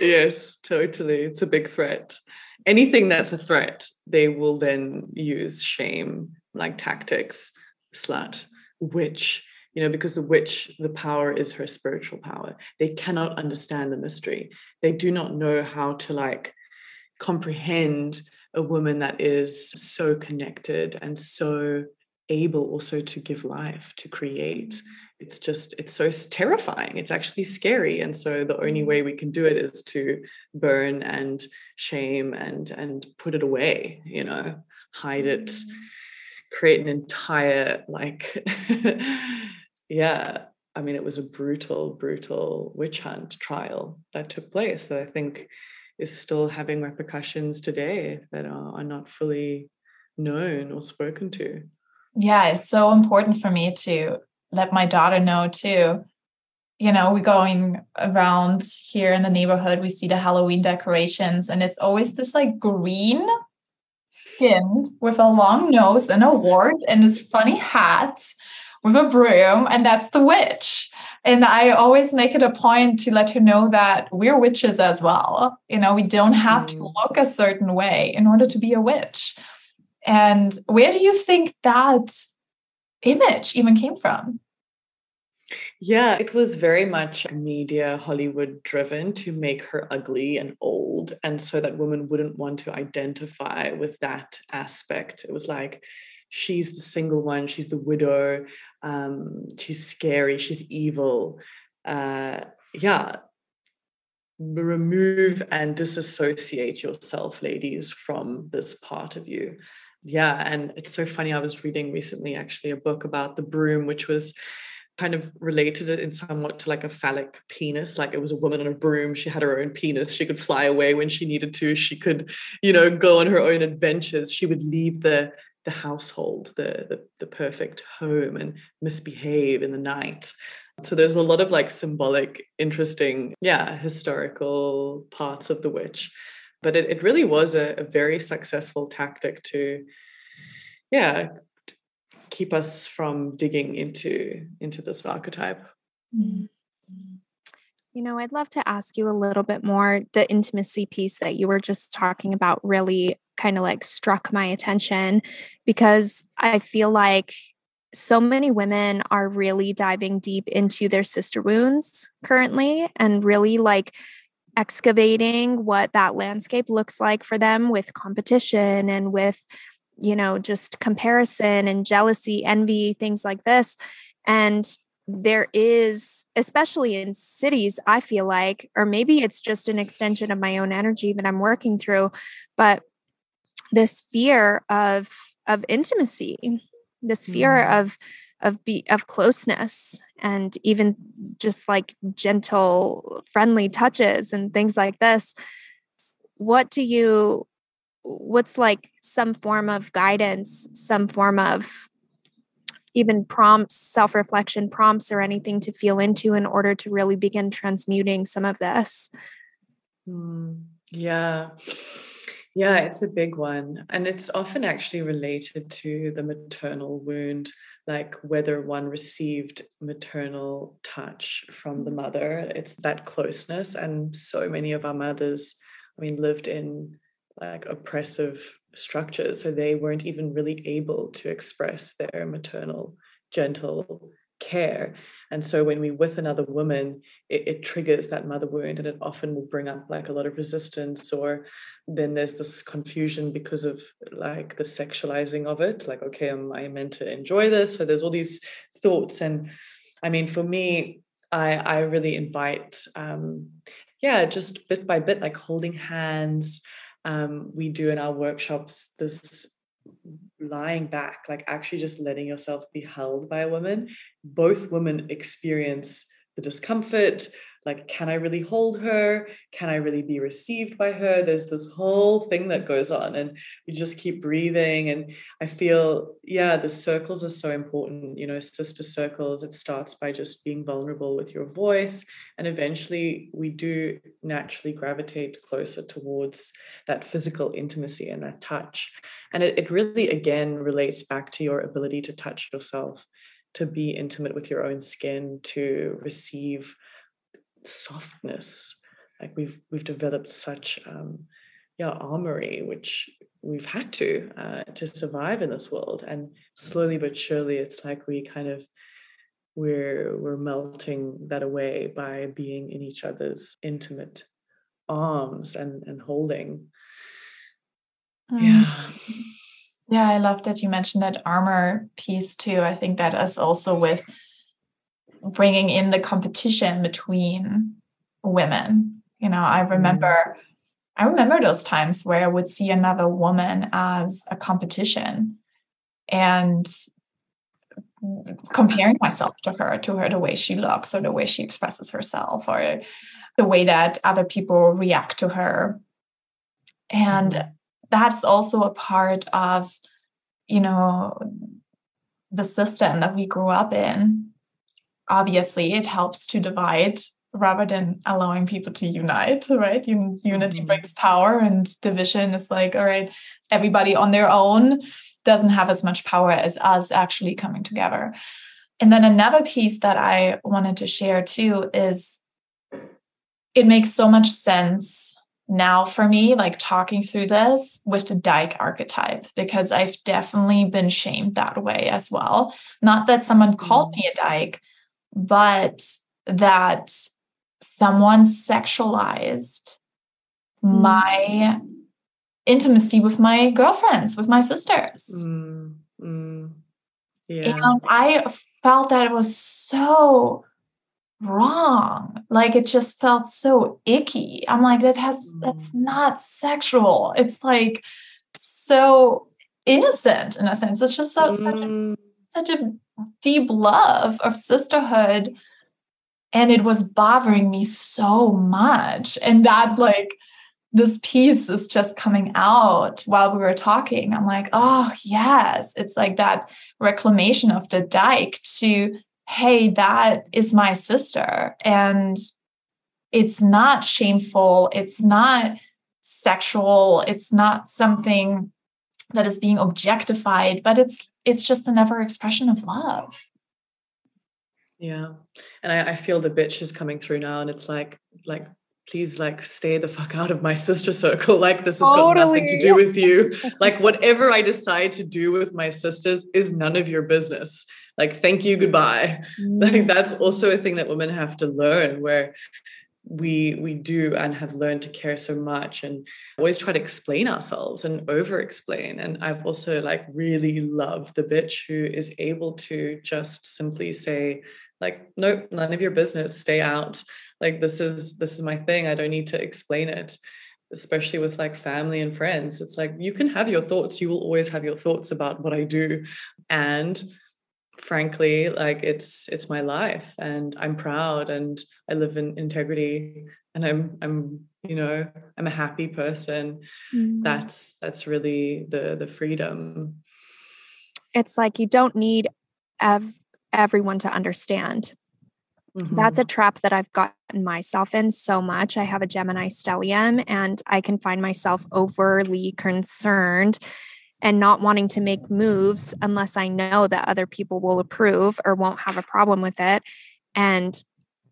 yes, totally. It's a big threat. Anything that's a threat, they will then use shame like tactics, slut, witch, you know, because the witch, the power is her spiritual power. They cannot understand the mystery. They do not know how to like comprehend a woman that is so connected and so able also to give life, to create. Mm. It's just, it's so terrifying. It's actually scary. And so the only way we can do it is to burn and shame and and put it away, you know, hide it, mm. create an entire like *laughs* yeah. I mean, it was a brutal, brutal witch hunt trial that took place that I think is still having repercussions today that are, are not fully known or spoken to. Yeah, it's so important for me to let my daughter know too. You know, we're going around here in the neighborhood, we see the Halloween decorations, and it's always this like green skin with a long nose and a wart and this funny hat with a broom, and that's the witch. And I always make it a point to let her know that we're witches as well. You know, we don't have mm. to look a certain way in order to be a witch. And where do you think that image even came from? Yeah, it was very much media Hollywood driven to make her ugly and old. And so that women wouldn't want to identify with that aspect. It was like, she's the single one, she's the widow, um, she's scary, she's evil. Uh, yeah, remove and disassociate yourself, ladies, from this part of you. Yeah, and it's so funny. I was reading recently actually a book about the broom, which was kind of related it in somewhat to like a phallic penis like it was a woman on a broom she had her own penis she could fly away when she needed to she could you know go on her own adventures she would leave the the household, the, the, the perfect home, and misbehave in the night. So there's a lot of like symbolic, interesting, yeah, historical parts of the witch. But it, it really was a, a very successful tactic to, yeah, keep us from digging into into this archetype. Mm-hmm. You know, I'd love to ask you a little bit more. The intimacy piece that you were just talking about really kind of like struck my attention because I feel like so many women are really diving deep into their sister wounds currently and really like excavating what that landscape looks like for them with competition and with you know just comparison and jealousy envy things like this and there is, especially in cities, I feel like, or maybe it's just an extension of my own energy that I'm working through, but this fear of of intimacy, this fear mm. of of be of closeness and even just like gentle friendly touches and things like this what do you what's like some form of guidance some form of even prompts self-reflection prompts or anything to feel into in order to really begin transmuting some of this. Mm, yeah. Yeah it's a big one. And it's often actually related to the maternal wound like whether one received maternal touch from the mother. It's that closeness. And so many of our mothers i mean lived in like oppressive structures so they weren't even really able to express their maternal gentle care. And so when we with another woman it, it, triggers that mother wound and it often will bring up like a lot of resistance or then there's this confusion because of like the sexualizing of it like okay am i meant to enjoy this? So there's all these thoughts and i mean for me i i really invite um yeah just bit by bit like holding hands um, we do in our workshops this lying back, like actually just letting yourself be held by a woman. Both women experience the discomfort, like can i really hold her? Can i really be received by her? There's this whole thing that goes on and you just keep breathing and i feel yeah the circles are so important you know sister circles. It starts by just being vulnerable with your voice and eventually we do naturally gravitate closer towards that physical intimacy and that touch. And it, it really again relates back to your ability to touch yourself to be intimate with your own skin to receive softness. Like we've we've developed such um yeah armory which we've had to uh, to survive in this world. And slowly but surely it's like we kind of we're we're melting that away by being in each other's intimate arms and and holding. Mm. yeah. Yeah i love that you mentioned that armor piece too. I think that is also with bringing in the competition between women. You know, I remember. Mm. I remember those times where I would see another woman as a competition and comparing myself to her, to her, the way she looks or the way she expresses herself or the way that other people react to her. And mm-hmm. that's also a part of, you know, the system that we grew up in obviously it helps to divide rather than allowing people to unite right unity mm-hmm. brings power and division is like all right everybody on their own doesn't have as much power as us actually coming together and then another piece that i wanted to share too is it makes so much sense now for me like talking through this with the dyke archetype because i've definitely been shamed that way as well not that someone called mm-hmm. me a dyke but that someone sexualized mm. my intimacy with my girlfriends, with my sisters. Mm. Mm. Yeah. And I felt that it was so wrong. Like it just felt so icky. I'm like, that has that's mm. not sexual. It's like so innocent in a sense. It's just so, such a mm. such a deep love of sisterhood and it was bothering me so much. And that like this piece is just coming out while we were talking. I'm like oh yes. It's like that reclamation of the dyke to hey that is my sister. And it's not shameful. It's not sexual. It's not something that is being objectified but it's it's just another expression of love. Yeah. And I, I, feel the bitch is coming through now and it's like like please like stay the fuck out of my sister circle. Like this has totally. got nothing to do with you. Like whatever i decide to do with my sisters is none of your business. Like thank you goodbye. *laughs* Mm. like that's also a thing that women have to learn where we we do and have learned to care so much and always try to explain ourselves and over explain and i've also like really loved the bitch who is able to just simply say like nope none of your business stay out. Like this is this is my thing i don't need to explain it. Especially with like family and friends it's like you can have your thoughts you will always have your thoughts about what i do. And frankly like it's it's my life and i'm proud and i live in integrity and i'm i'm you know i'm a happy person mm. that's that's really the the freedom it's like you don't need ev- everyone to understand Mm-hmm. That's a mm-hmm. trap that I've gotten myself in so much. I have a Gemini stellium and I can find myself overly concerned and not wanting to make moves unless I know that other people will approve or won't have a problem with it. And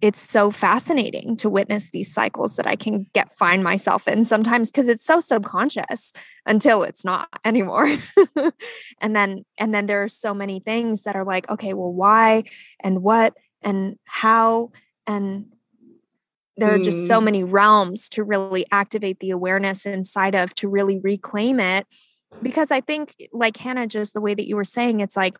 it's so fascinating to witness these cycles that I can get find myself in sometimes because it's so subconscious until it's not *laughs* anymore. and then and then there are so many things that are like, okay, well, why and what and how and there are just so mm. many realms to really activate the awareness inside of to really reclaim it because i think like hannah just the way that you were saying it's like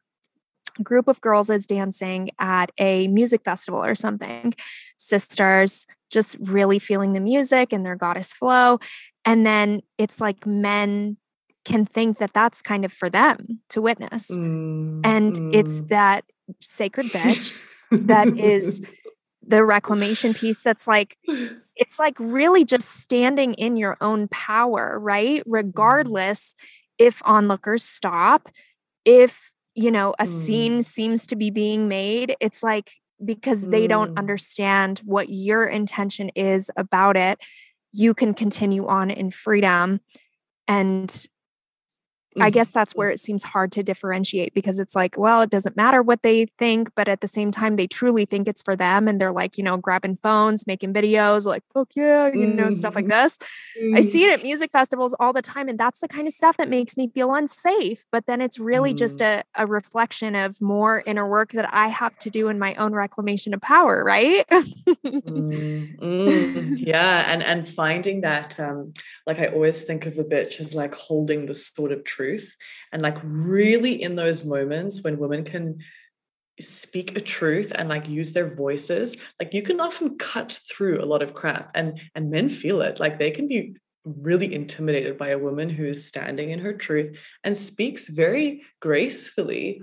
a group of girls is dancing at a music festival or something sisters just really feeling the music and their goddess flow and then it's like men can think that that's kind of for them to witness mm, and mm. it's that sacred bitch that is *laughs* the reclamation piece that's like *laughs* it's like really just standing in your own power right mm-hmm. regardless if onlookers stop if you know a mm. scene seems to be being made it's like because they don't mm. understand what your intention is about it you can continue on in freedom and I guess that's mm-hmm. where it seems hard to differentiate because it's like, well, it doesn't matter what they think, but at the same time, they truly think it's for them. And they're like, you know, grabbing phones, making videos, like, fuck yeah, you know, stuff like mm-hmm. this. I see it at music festivals all the time. And that's the kind of stuff that makes me feel unsafe. But then it's really just mm. a, a reflection of more inner work that I have to do in my own reclamation of power, right? mm, mm, yeah. And and finding that um, like I always think of a bitch as like holding the sort of truth truth. And like really in those moments when women can speak a truth and like use their voices like you can often cut through a lot of crap and and men feel it. Like they can be really intimidated by a woman who is standing in her truth and speaks very gracefully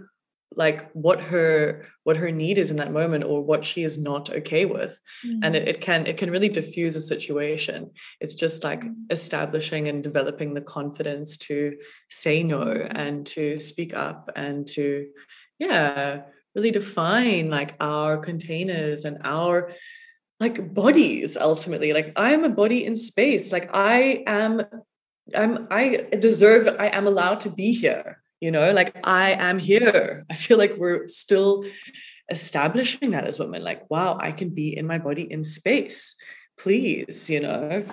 like what her what her need is in that moment or what she is not okay with. Mm-hmm. and it, it, can it can really diffuse a situation. It's just like mm-hmm. establishing and developing the confidence to say no and to speak up and to yeah really define like our containers and our like bodies ultimately. Like i am a body in space. Like i am i'm i deserve i am allowed to be here you know like i am here. I feel like we're still establishing that as women like wow i can be in my body in space. Please you know.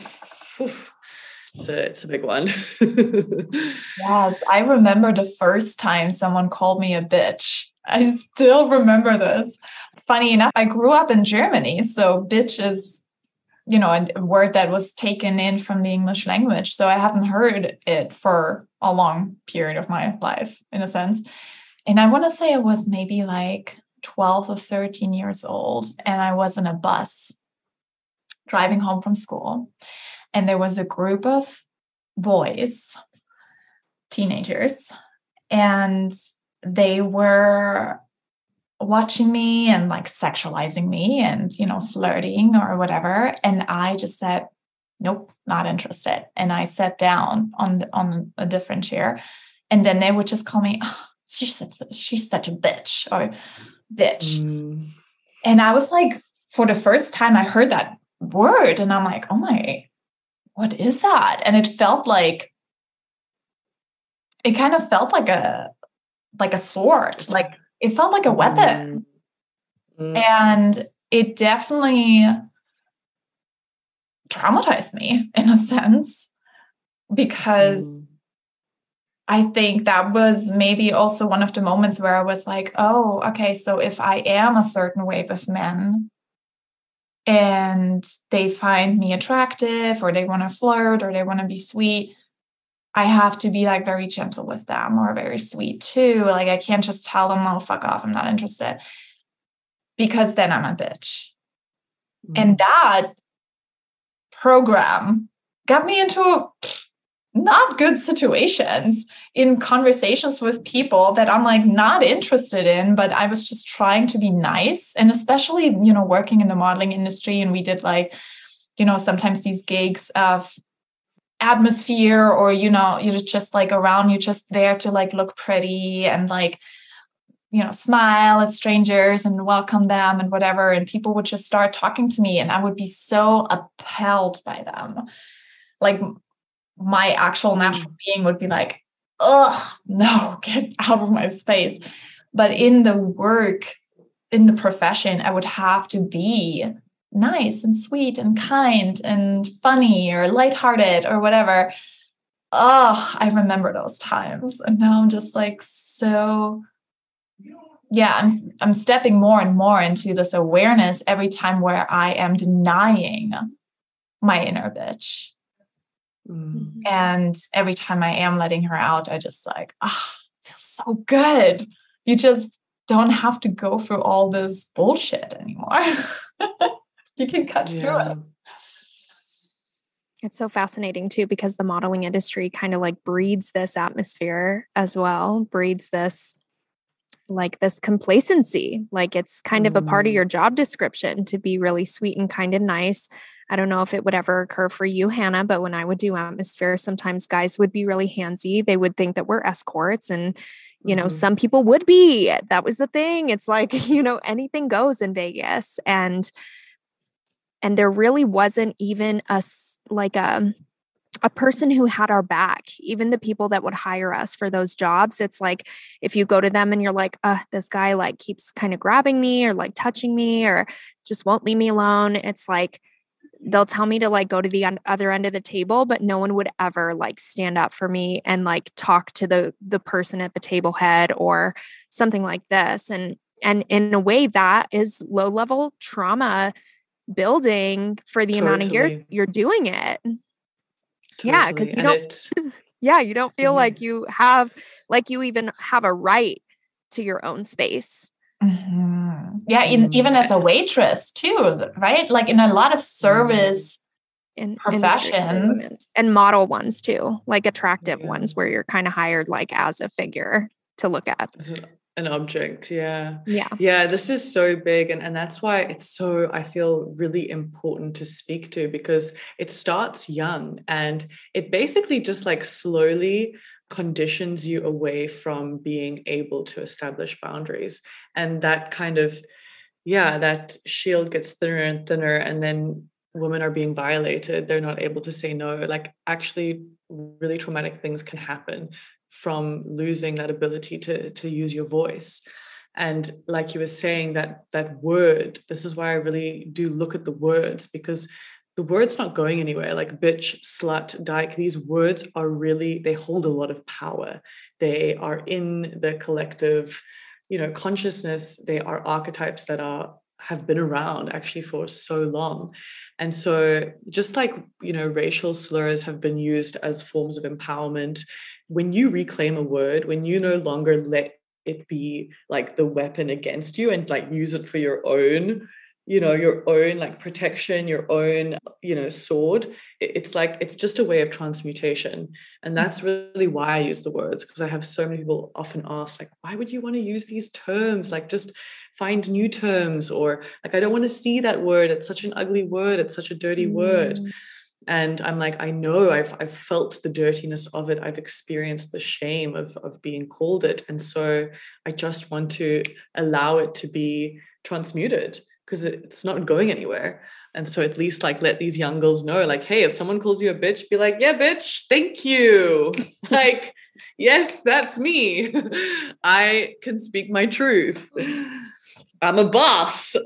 It's a, it's a big one. *laughs* Yeah i remember the first time someone called me a bitch. I still remember this. Funny enough i grew up in germany so bitch is you know a word that was taken in from the english language so i hadn't heard it for a long period of my life in a sense. And i want to say it was maybe like 12 or 13 years old and i was in a bus driving home from school and there was a group of boys teenagers and they were watching me and like sexualizing me and you know flirting or whatever and i just said nope not interested and i sat down on on a different chair and then they would just call me oh, she's such, she's such a bitch or bitch mm. and i was like for the first time i heard that word and i'm like oh my what is that and it felt like it kind of felt like a like a sword like it felt like a weapon. Mm-hmm. And it definitely traumatized me in a sense because mm. I think that was maybe also one of the moments where I was like, oh, okay, so if I am a certain way with men and they find me attractive or they want to flirt or they want to be sweet, I have to be like very gentle with them or very sweet too. Like I can't just tell them, oh, fuck off, I'm not interested. because then I'm a bitch. Mm. And that program got me into not good situations in conversations with people that I'm like not interested in, but I was just trying to be nice. And especially, you know, working in the modeling industry, and we did like, you know, sometimes these gigs of atmosphere or you know you're just like around you're just there to like look pretty and like you know smile at strangers and welcome them and whatever and people would just start talking to me and i would be so appalled by them like my actual natural mm. being would be like ugh no *laughs* get out of my space but in the work in the profession i would have to be nice and sweet and kind and funny or lighthearted or whatever. Oh, I remember those times. And now I'm just like so yeah, I'm I'm stepping more and more into this awareness every time where I am denying my inner bitch. Mm-hmm. And every time I am letting her out, I just like, ah, oh, feels so good. You just don't have to go through all this bullshit anymore. *laughs* you can cut yeah. through it. It's so fascinating too because the modeling industry kind of like breeds this atmosphere as well, breeds this like this complacency. Like it's kind mm. of a part of mm. your job description to be really sweet and kind and nice. I don't know if it would ever occur for you, Hannah, but when I would do atmosphere, sometimes guys would be really handsy. They would think that we're escorts and you know, mm-hmm. some people would be. That was the thing. It's like, *laughs* you know, anything goes in Vegas. And and there really wasn't even a like a um, a person who had our back even the people that would hire us for those jobs it's like if you go to them and you're like uh this guy like keeps kind of grabbing me or like touching me or just won't leave me alone it's like they'll tell me to like go to the other end of the table but no one would ever like stand up for me and like talk to the the person at the table head or something like this and and in a way that is low level trauma building for the totally. amount of year you're doing it. Totally. Yeah, because you don't *laughs* yeah, you don't feel like you have like you even have a right to your own space. Mm-hmm. Yeah, in, even as a waitress too, right? Like in a lot of mm-hmm. service in professions and model ones too, like attractive yeah. ones where you're kind of hired like as a figure to look at an object yeah. Yeah. Yeah this is so big and, and that's why it's so i feel really important to speak to because it starts young and it basically just like slowly conditions you away from being able to establish boundaries and that kind of yeah that shield gets thinner and thinner and then women are being violated they're not able to say no like actually really traumatic things can happen from losing that ability to to use your voice. And like you were saying that that word this is why i really do look at the words because the word's not going anywhere. Like bitch slut dyke these words are really they hold a lot of power. They are in the collective you know consciousness. They are archetypes that are have been around actually for so long and so just like you know racial slurs have been used as forms of empowerment when you reclaim a word, when you no longer let it be like the weapon against you and like use it for your own you know your own like protection your own you know sword it's like it's just a way of transmutation. And mm. that's really why i use the words because i have so many people often ask like why would you want to use these terms? Like just find new terms or like i don't want to see that word it's such an ugly word it's such a dirty mm. word and i'm like i know I've, I've felt the dirtiness of it i've experienced the shame of, of being called it and so i just want to allow it to be transmuted because it's not going anywhere. And so at least like let these young girls know like hey if someone calls you a bitch be like yeah bitch thank you *laughs* like yes that's me. *laughs* I can speak my truth *laughs* i'm a boss *laughs*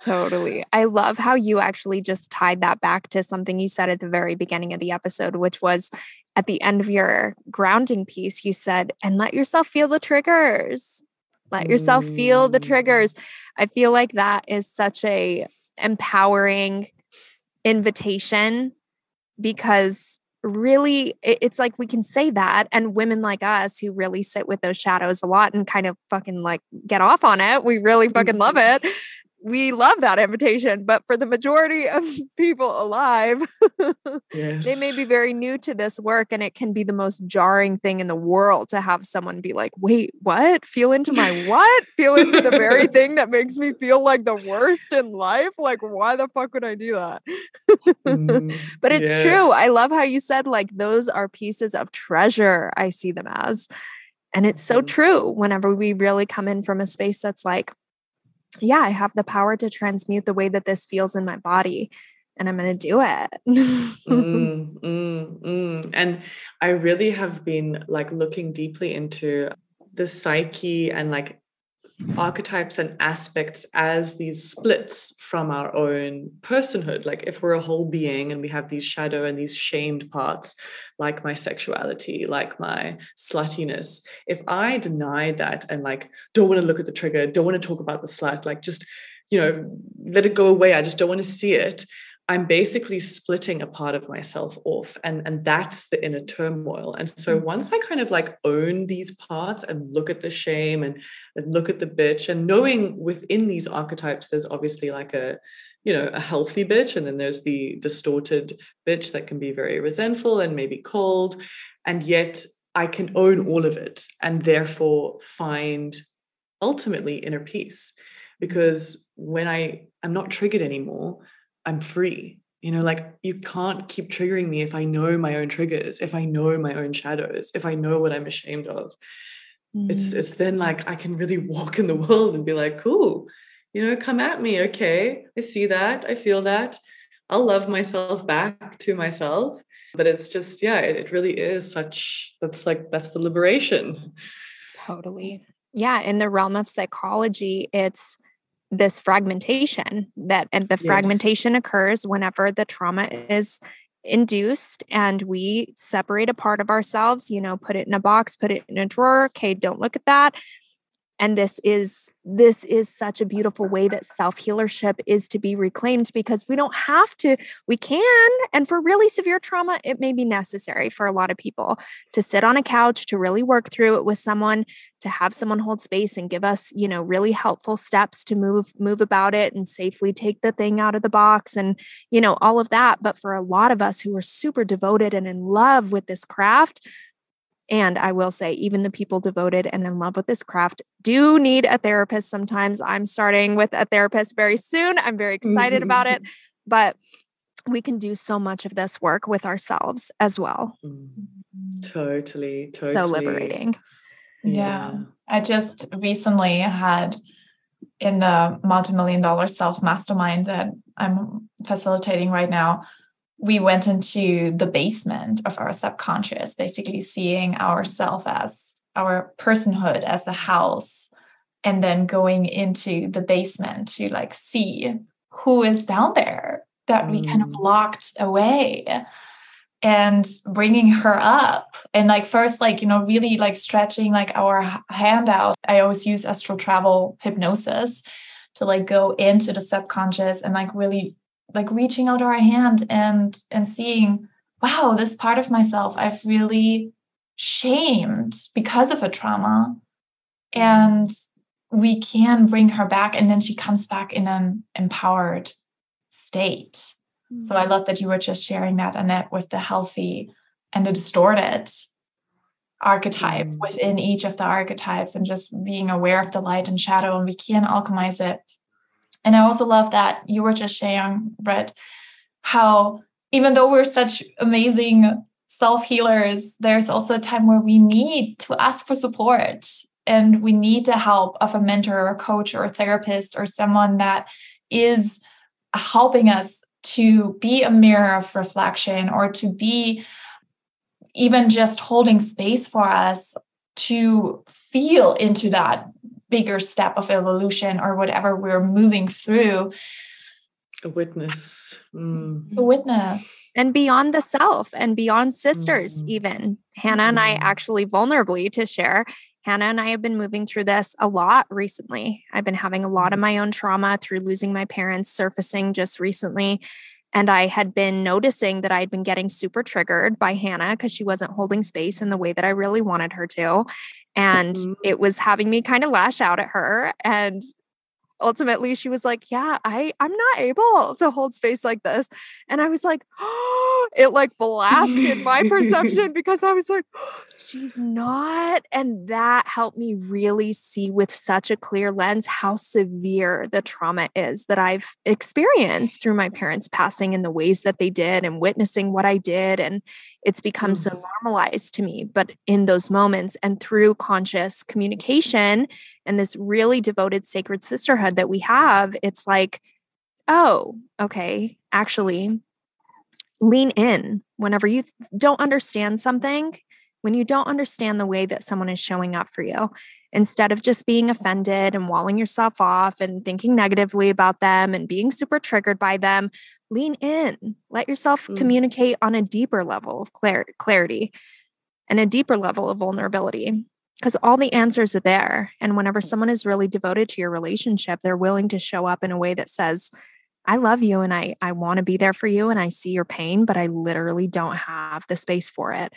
Totally. I love how you actually just tied that back to something you said at the very beginning of the episode, which was at the end of your grounding piece, you said, and let yourself feel the triggers. Let yourself feel the triggers. Mm. I feel like that is such a empowering invitation because really it's like we can say that and women like us who really sit with those shadows a lot and kind of fucking like get off on it we really fucking love mm-hmm. it we love that invitation but for the majority of *laughs* people alive yes. *laughs* they may be very new to this work and it can be the most jarring thing in the world to have someone be like wait what feel into my what feel into the very *laughs* thing that makes me feel like the worst in life like why the fuck would i do that mm, but it's yeah. true i love how you said like those are pieces of treasure i see them as and it's so mm-hmm. true whenever we really come in from a space that's like yeah, I have the power to transmute the way that this feels in my body and I'm going to do it. *laughs* mm, mm, mm. And I really have been like looking deeply into the psyche and like archetypes and aspects as these splits from our own personhood. Like if we're a whole being and we have these shadow and these shamed parts, like my sexuality, like my sluttiness, if I deny that and like don't want to look at the trigger, don't want to talk about the slut, like just, you know, let it go away. I just don't want to see it. I'm basically splitting a part of myself off. And, and that's the inner turmoil. And so mm-hmm. once I kind of like own these parts and look at the shame and, and look at the bitch and knowing within these archetypes, there's obviously like a, you know, a healthy bitch. And then there's the distorted bitch that can be very resentful and maybe cold. And yet I can own all of it and therefore find ultimately inner peace. Because when I am not triggered anymore, I'm free. You know, like you can't keep triggering me if I know my own triggers, if I know my own shadows, if I know what I'm ashamed of. Mm. It's it's then like I can really *laughs* walk in the world and be like, cool, you know, come at me. Okay. I see that. I feel that. I'll love myself back to myself. But it's just, yeah, it, it really is such that's like that's the liberation. Totally. Yeah. In the realm of psychology, it's this fragmentation that and the yes. fragmentation occurs whenever the trauma is induced and we separate a part of ourselves you know put it in a box put it in a drawer okay don't look at that and this is this is such a beautiful way that self-healership is to be reclaimed because we don't have to we can and for really severe trauma it may be necessary for a lot of people to sit on a couch to really work through it with someone to have someone hold space and give us you know really helpful steps to move move about it and safely take the thing out of the box and you know all of that. But for a lot of us who are super devoted and in love with this craft and I will say, even the people devoted and in love with this craft do need a therapist sometimes. I'm starting with a therapist very soon. I'm very excited about it. Mm-hmm. *laughs* But we can do so much of this work with ourselves as well. Totally, totally. So liberating. Yeah. yeah. I just recently had in the multi-million dollar self mastermind that I'm facilitating right now, we went into the basement of our subconscious, basically seeing ourself as our personhood as a house, and then going into the basement to like see who is down there that mm. we kind of mm. locked away and bringing her up and like first like you know really like stretching like our hand out i always use astral travel hypnosis to like go into the subconscious and like really like reaching out our hand and and seeing wow this part of myself i've really shamed because of a trauma mm-hmm. and we can bring her back and then she comes back in an empowered state mm-hmm. so i mm-hmm. love that you were just sharing that annette with the healthy and the distorted archetype mm-hmm. within each of the archetypes and just being aware of the light and shadow and we can alchemize it and I also love that you were just sharing, Brett, how even though we're such amazing self healers, there's also a time where we need to ask for support and we need the help of a mentor or a coach or a therapist or someone that is helping us to be a mirror of reflection or to be even just holding space for us to feel into that bigger step of evolution or whatever we're moving through a witness mm. a witness and beyond the self and beyond sisters mm. even hannah mm. and i mm-hmm. actually vulnerably to share hannah and i have been moving through this a lot recently i've been having a lot of mm-hmm. my own trauma through losing my parents surfacing just recently And I had been noticing that I'd been getting super triggered by Hannah because she wasn't holding space in the way that I really wanted her to. And mm-hmm. it was having me kind of lash out at her. And ultimately she was like yeah i i'm not able to hold space like this and i was like oh, *gasps* it like *laughs* blasted my perception because i was like oh, she's not and that helped me really see with such a clear lens how severe the trauma is that i've experienced through my parents passing in the ways that they did and witnessing what i did and it's become mm-hmm. so normalized to me but in those moments and through conscious communication and this really devoted sacred sisterhood that we have, it's like, oh, okay, actually, lean in whenever you don't understand something, when you don't understand the way that someone is showing up for you, instead of just being offended and walling yourself off and thinking negatively about them and being super triggered by them, lean in. Let yourself mm. communicate on a deeper level of clar- clarity and a deeper level of vulnerability because all the answers are there. And whenever someone is really devoted to your relationship, they're willing to show up in a way that says, I love you and I, I want to be there for you and I see your pain, but I literally don't have the space for it.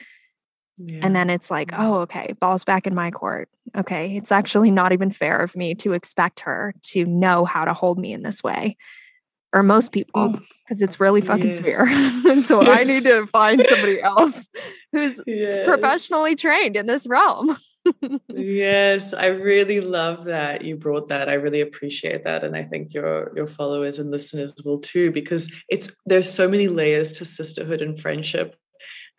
Yeah. And then it's like, oh, okay, ball's back in my court. Okay, it's actually not even fair of me to expect her to know how to hold me in this way. Or most people, oh, because it's really fucking yes. severe. *laughs* so yes. I need to find somebody else who's yes. professionally trained in this realm *laughs* yes, I really love that you brought that. I really appreciate that, and I think your your followers and listeners will too, because it's there's so many layers to sisterhood and friendship,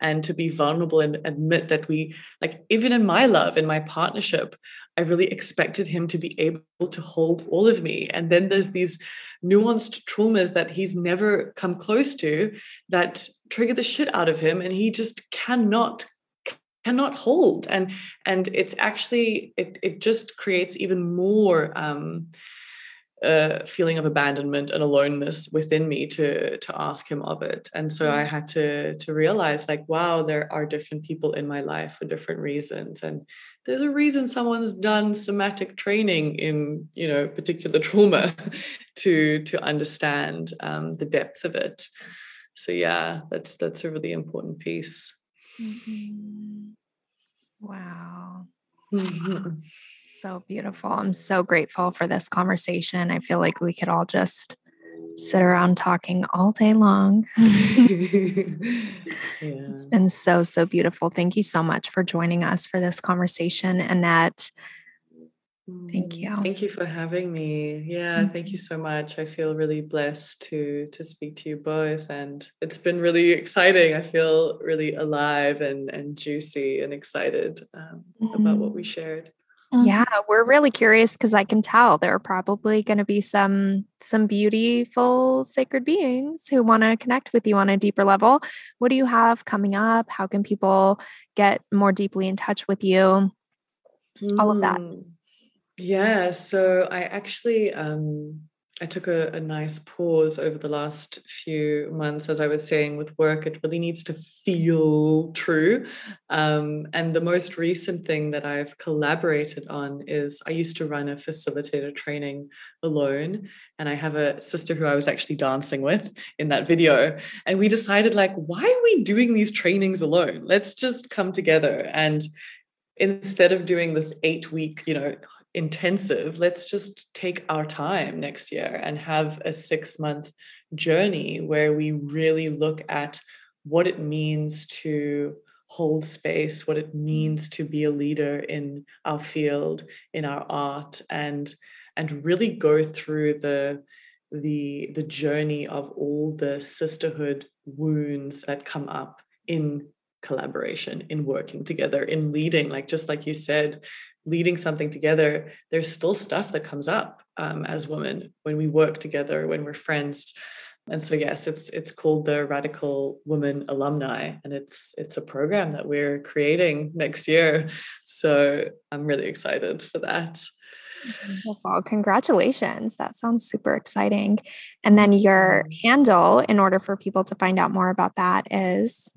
and to be vulnerable and admit that we like even in my love in my partnership, I really expected him to be able to hold all of me, and then there's these nuanced traumas that he's never come close to that trigger the shit out of him and he just cannot cannot hold. And and it's actually it it just creates even more um a feeling of abandonment and aloneness within me to to ask him of it and so i mm. had to to realize like wow there are different people in my life for different reasons and there's a reason someone's done somatic training in you know particular *laughs* trauma to to understand um, the depth of it so yeah that's that's a really important piece mm-hmm. Wow. Mm-hmm. So beautiful. I'm so grateful for this conversation. I feel like we could all just sit around talking all day long. *laughs* *laughs* yeah. It's been so, so beautiful. Thank you so much for joining us for this conversation, Annette. Thank you. Thank you for having me. Yeah, mm-hmm. thank you so much. I feel really blessed to to speak to you both and it's been really exciting. I feel really alive and and juicy and excited um, mm-hmm. about what we mm-hmm. Yeah, we're really curious because I can tell there are probably going to be some some beautiful sacred beings who want to connect with you on a deeper level. What do you have coming up? How can people get more deeply in touch with you? All of that. Mm. Yeah, so I actually um, I took a, a, nice pause over the last few months, as I was saying, with work. It really needs to feel true. Um, and the most recent thing that I've collaborated on is I used to run a facilitator training alone, and I have a sister who I was actually dancing with in that video. And we decided, like, why are we doing these trainings alone? Let's just come together and instead of doing this eight week you know intensive let's just take our time next year and have a six month journey where we really look at what it means to hold space what it means to be a leader in our field in our art and and really go through the the the journey of all the sisterhood wounds that come up in collaboration in working together in leading like just like you said leading something together, there's still stuff that comes up um, as women when we work together, when we're friends. And so yes, it's it's called the Radical Woman Alumni, and it's it's a program that we're creating next year. So I'm really excited for that. Wonderful. Congratulations. That sounds super exciting. And then your handle, in order for people to find out more about that, is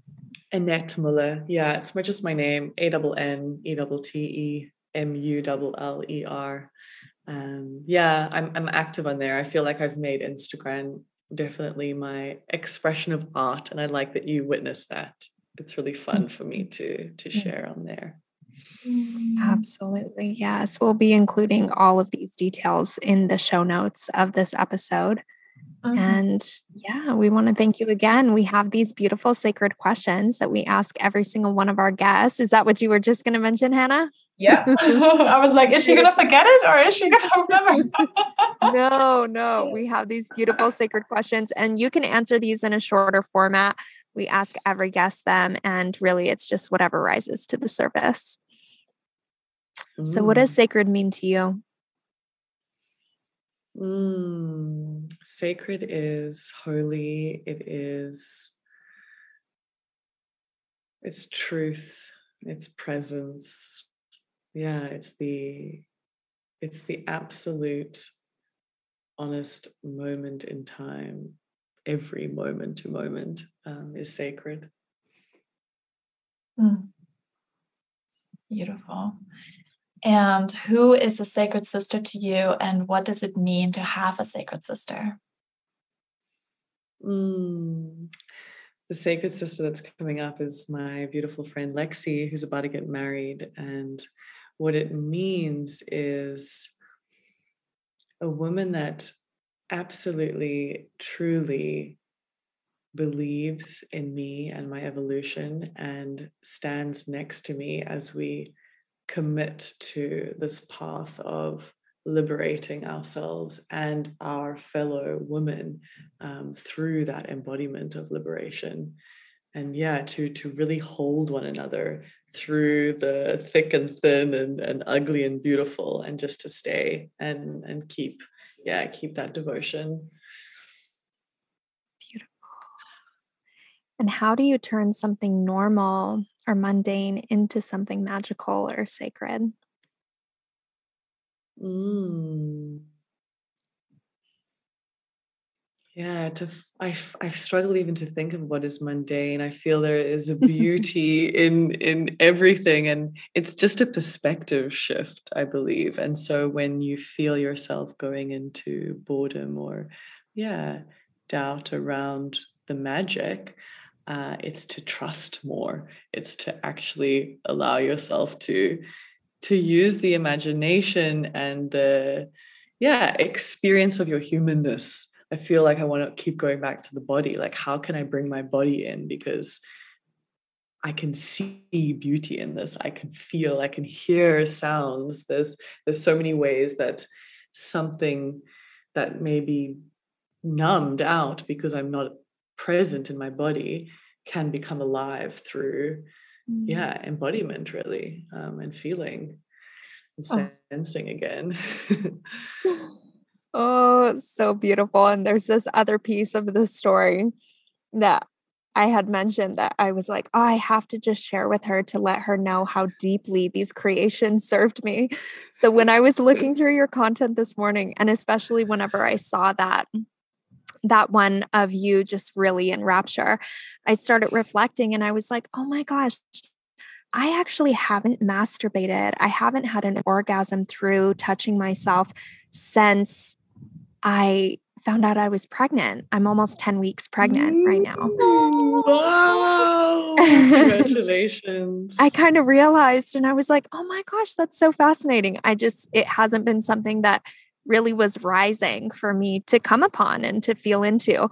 Annette Muller. Yeah, it's just my name, A double N E double T E M U L L E R. Um, yeah, I'm I'm active on there. I feel like I've made Instagram definitely my expression of art. And I like that you witnessed that. It's really fun for me to to share on there. Absolutely. Yes. We'll be including all of these details in the show notes of this episode. Mm-hmm. And yeah, we want to thank you again. We have these beautiful sacred questions that we ask every single one of our guests. Is that what you were just going to mention, Hannah? Yeah. *laughs* I was like, is she going to forget it or is she going to remember? *laughs* no, no. *laughs* We have these beautiful sacred questions, and you can answer these in a shorter format. We ask every guest them, and really it's just whatever rises to the surface. Mm. So, what does mm. sacred mean to you? Mm, sacred is holy. It is. It's truth. It's presence. Yeah, it's the. It's the absolute, honest moment in time. Every moment to moment um, is sacred. Mm. Beautiful. And who is a sacred sister to you, and what does it mean to have a sacred sister? Mm. The sacred sister that's coming up is my beautiful friend Lexi, who's about to get married. And what it means is a woman that absolutely, truly believes in me and my evolution and stands next to me as we commit to this path of liberating ourselves and our fellow women um, through that embodiment of liberation. And yeah to to really hold one another through the thick and thin and, and ugly and beautiful and just to stay and and keep yeah keep that devotion. Beautiful. And how do you turn something normal or mundane into something magical or sacred. Mm. Yeah, to I I struggle even to think of what is mundane. I feel there is a *laughs* beauty in in everything, and it's just a perspective shift, I believe. And so when you feel yourself going into boredom or, yeah, doubt around the magic, uh, it's to trust more. It's to actually allow yourself to to use the imagination and the yeah experience of your humanness. I feel like i want to keep going back to the body. Like how can i bring my body in? Because i can see beauty in this. I can feel i can hear sounds. There's there's so many ways that something that may be numbed out because i'm not present in my body can become alive through mm. yeah embodiment really um, and feeling and oh. sensing again *laughs* oh so beautiful and there's this other piece of the story that I had mentioned that I was like, oh, I have to just share with her to let her know how deeply these creations *laughs* served me. So when I was looking through your content this morning, and especially whenever I saw that that one of you just really in rapture, I started reflecting and I was like, oh my gosh, I actually haven't masturbated. I haven't had an orgasm through touching myself since I found out I was pregnant. I'm almost 10 weeks pregnant right now. Wow. *laughs* Congratulations. I kind of realized and I was like, oh my gosh, that's so fascinating. I just, it hasn't been something that really was rising for me to come upon and to feel into.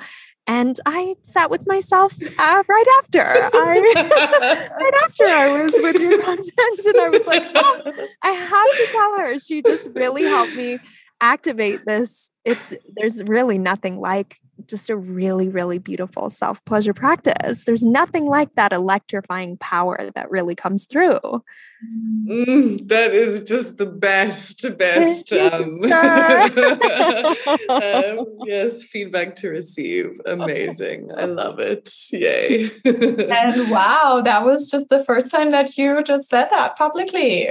And I sat with myself uh, right after. I, *laughs* right after I was with your *laughs* content, and I was like, oh, I have to tell her. She just really helped me activate this. It's there's really nothing like just a really, really beautiful self pleasure practice. There's nothing like that electrifying power that really comes through. Mm, that is just the best, best. Um, *laughs* um, yes, feedback to receive. Amazing. I love it. Yay. and wow, that was just the first time that you just said that publicly.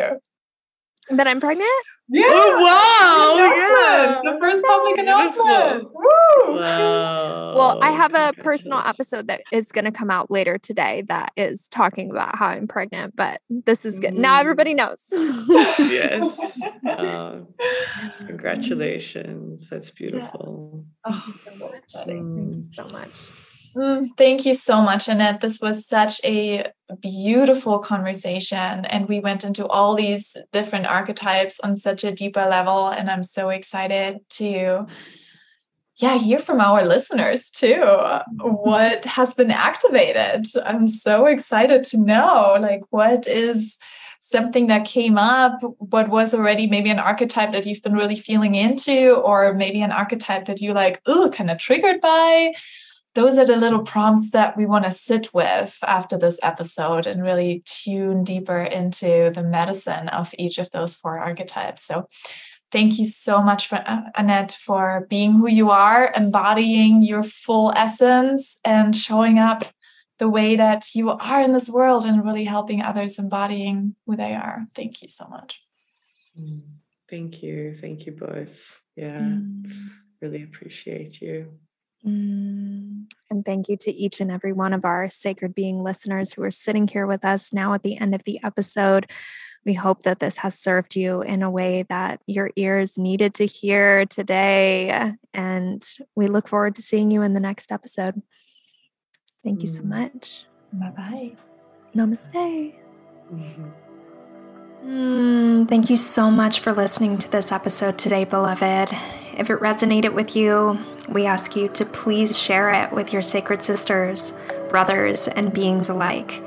that I'm pregnant? Yeah. Oh, wow. Yeah. The first public announcement. Wow. Well, I have a personal episode that is going to come out later today that is talking about how I'm pregnant, but this is good. Mm. Now everybody knows. yes. Uh, *laughs* congratulations. That's beautiful. Yeah. Oh, Thank you so much. Mm. Thank you so much. Mm, thank you so much, Annette. This was such a beautiful conversation. And we went into all these different archetypes on such a deeper level. And I'm so excited to yeah, hear from our listeners too. What has been activated? I'm so excited to know like what is something that came up, what was already maybe an archetype that you've been really feeling into, or maybe an archetype that you like, oh, kind of triggered by those are the little prompts that we want to sit with after this episode and really tune deeper into the medicine of each of those four archetypes. So, thank you so much, for, uh, Annette, for being who you are, embodying your full essence, and showing up the way that you are in this world and really helping others embodying who they are. Thank you so much. Mm, thank you. Thank you both. Yeah, mm. really appreciate you. Mm, and thank you to each and every one of our sacred being listeners who are sitting here with us now at the end of the episode. We hope that this has served you in a way that your ears needed to hear today. And we look forward to seeing you in the next episode. Thank you so mm. much. Bye bye. Namaste. Mm-hmm. *laughs* Mm, thank you so much for listening to this episode today, beloved. If it resonated with you, we ask you to please share it with your sacred sisters, brothers, and beings alike.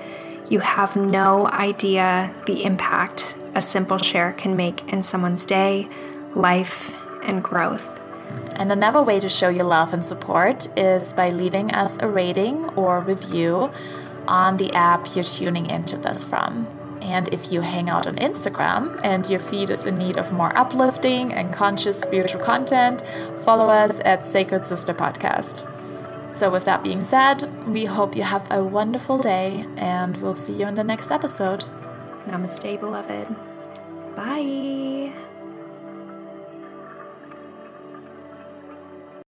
You have no idea the impact a simple share can make in someone's day, life, and growth. And another way to show your love and support is by leaving us a rating or review on the app you're tuning into this from. And if you hang out on Instagram and your feed is in need of more uplifting and conscious spiritual content, follow us at Sacred Sister Podcast. So, with that being said, we hope you have a wonderful day and we'll see you in the next episode. Namaste, beloved. Bye.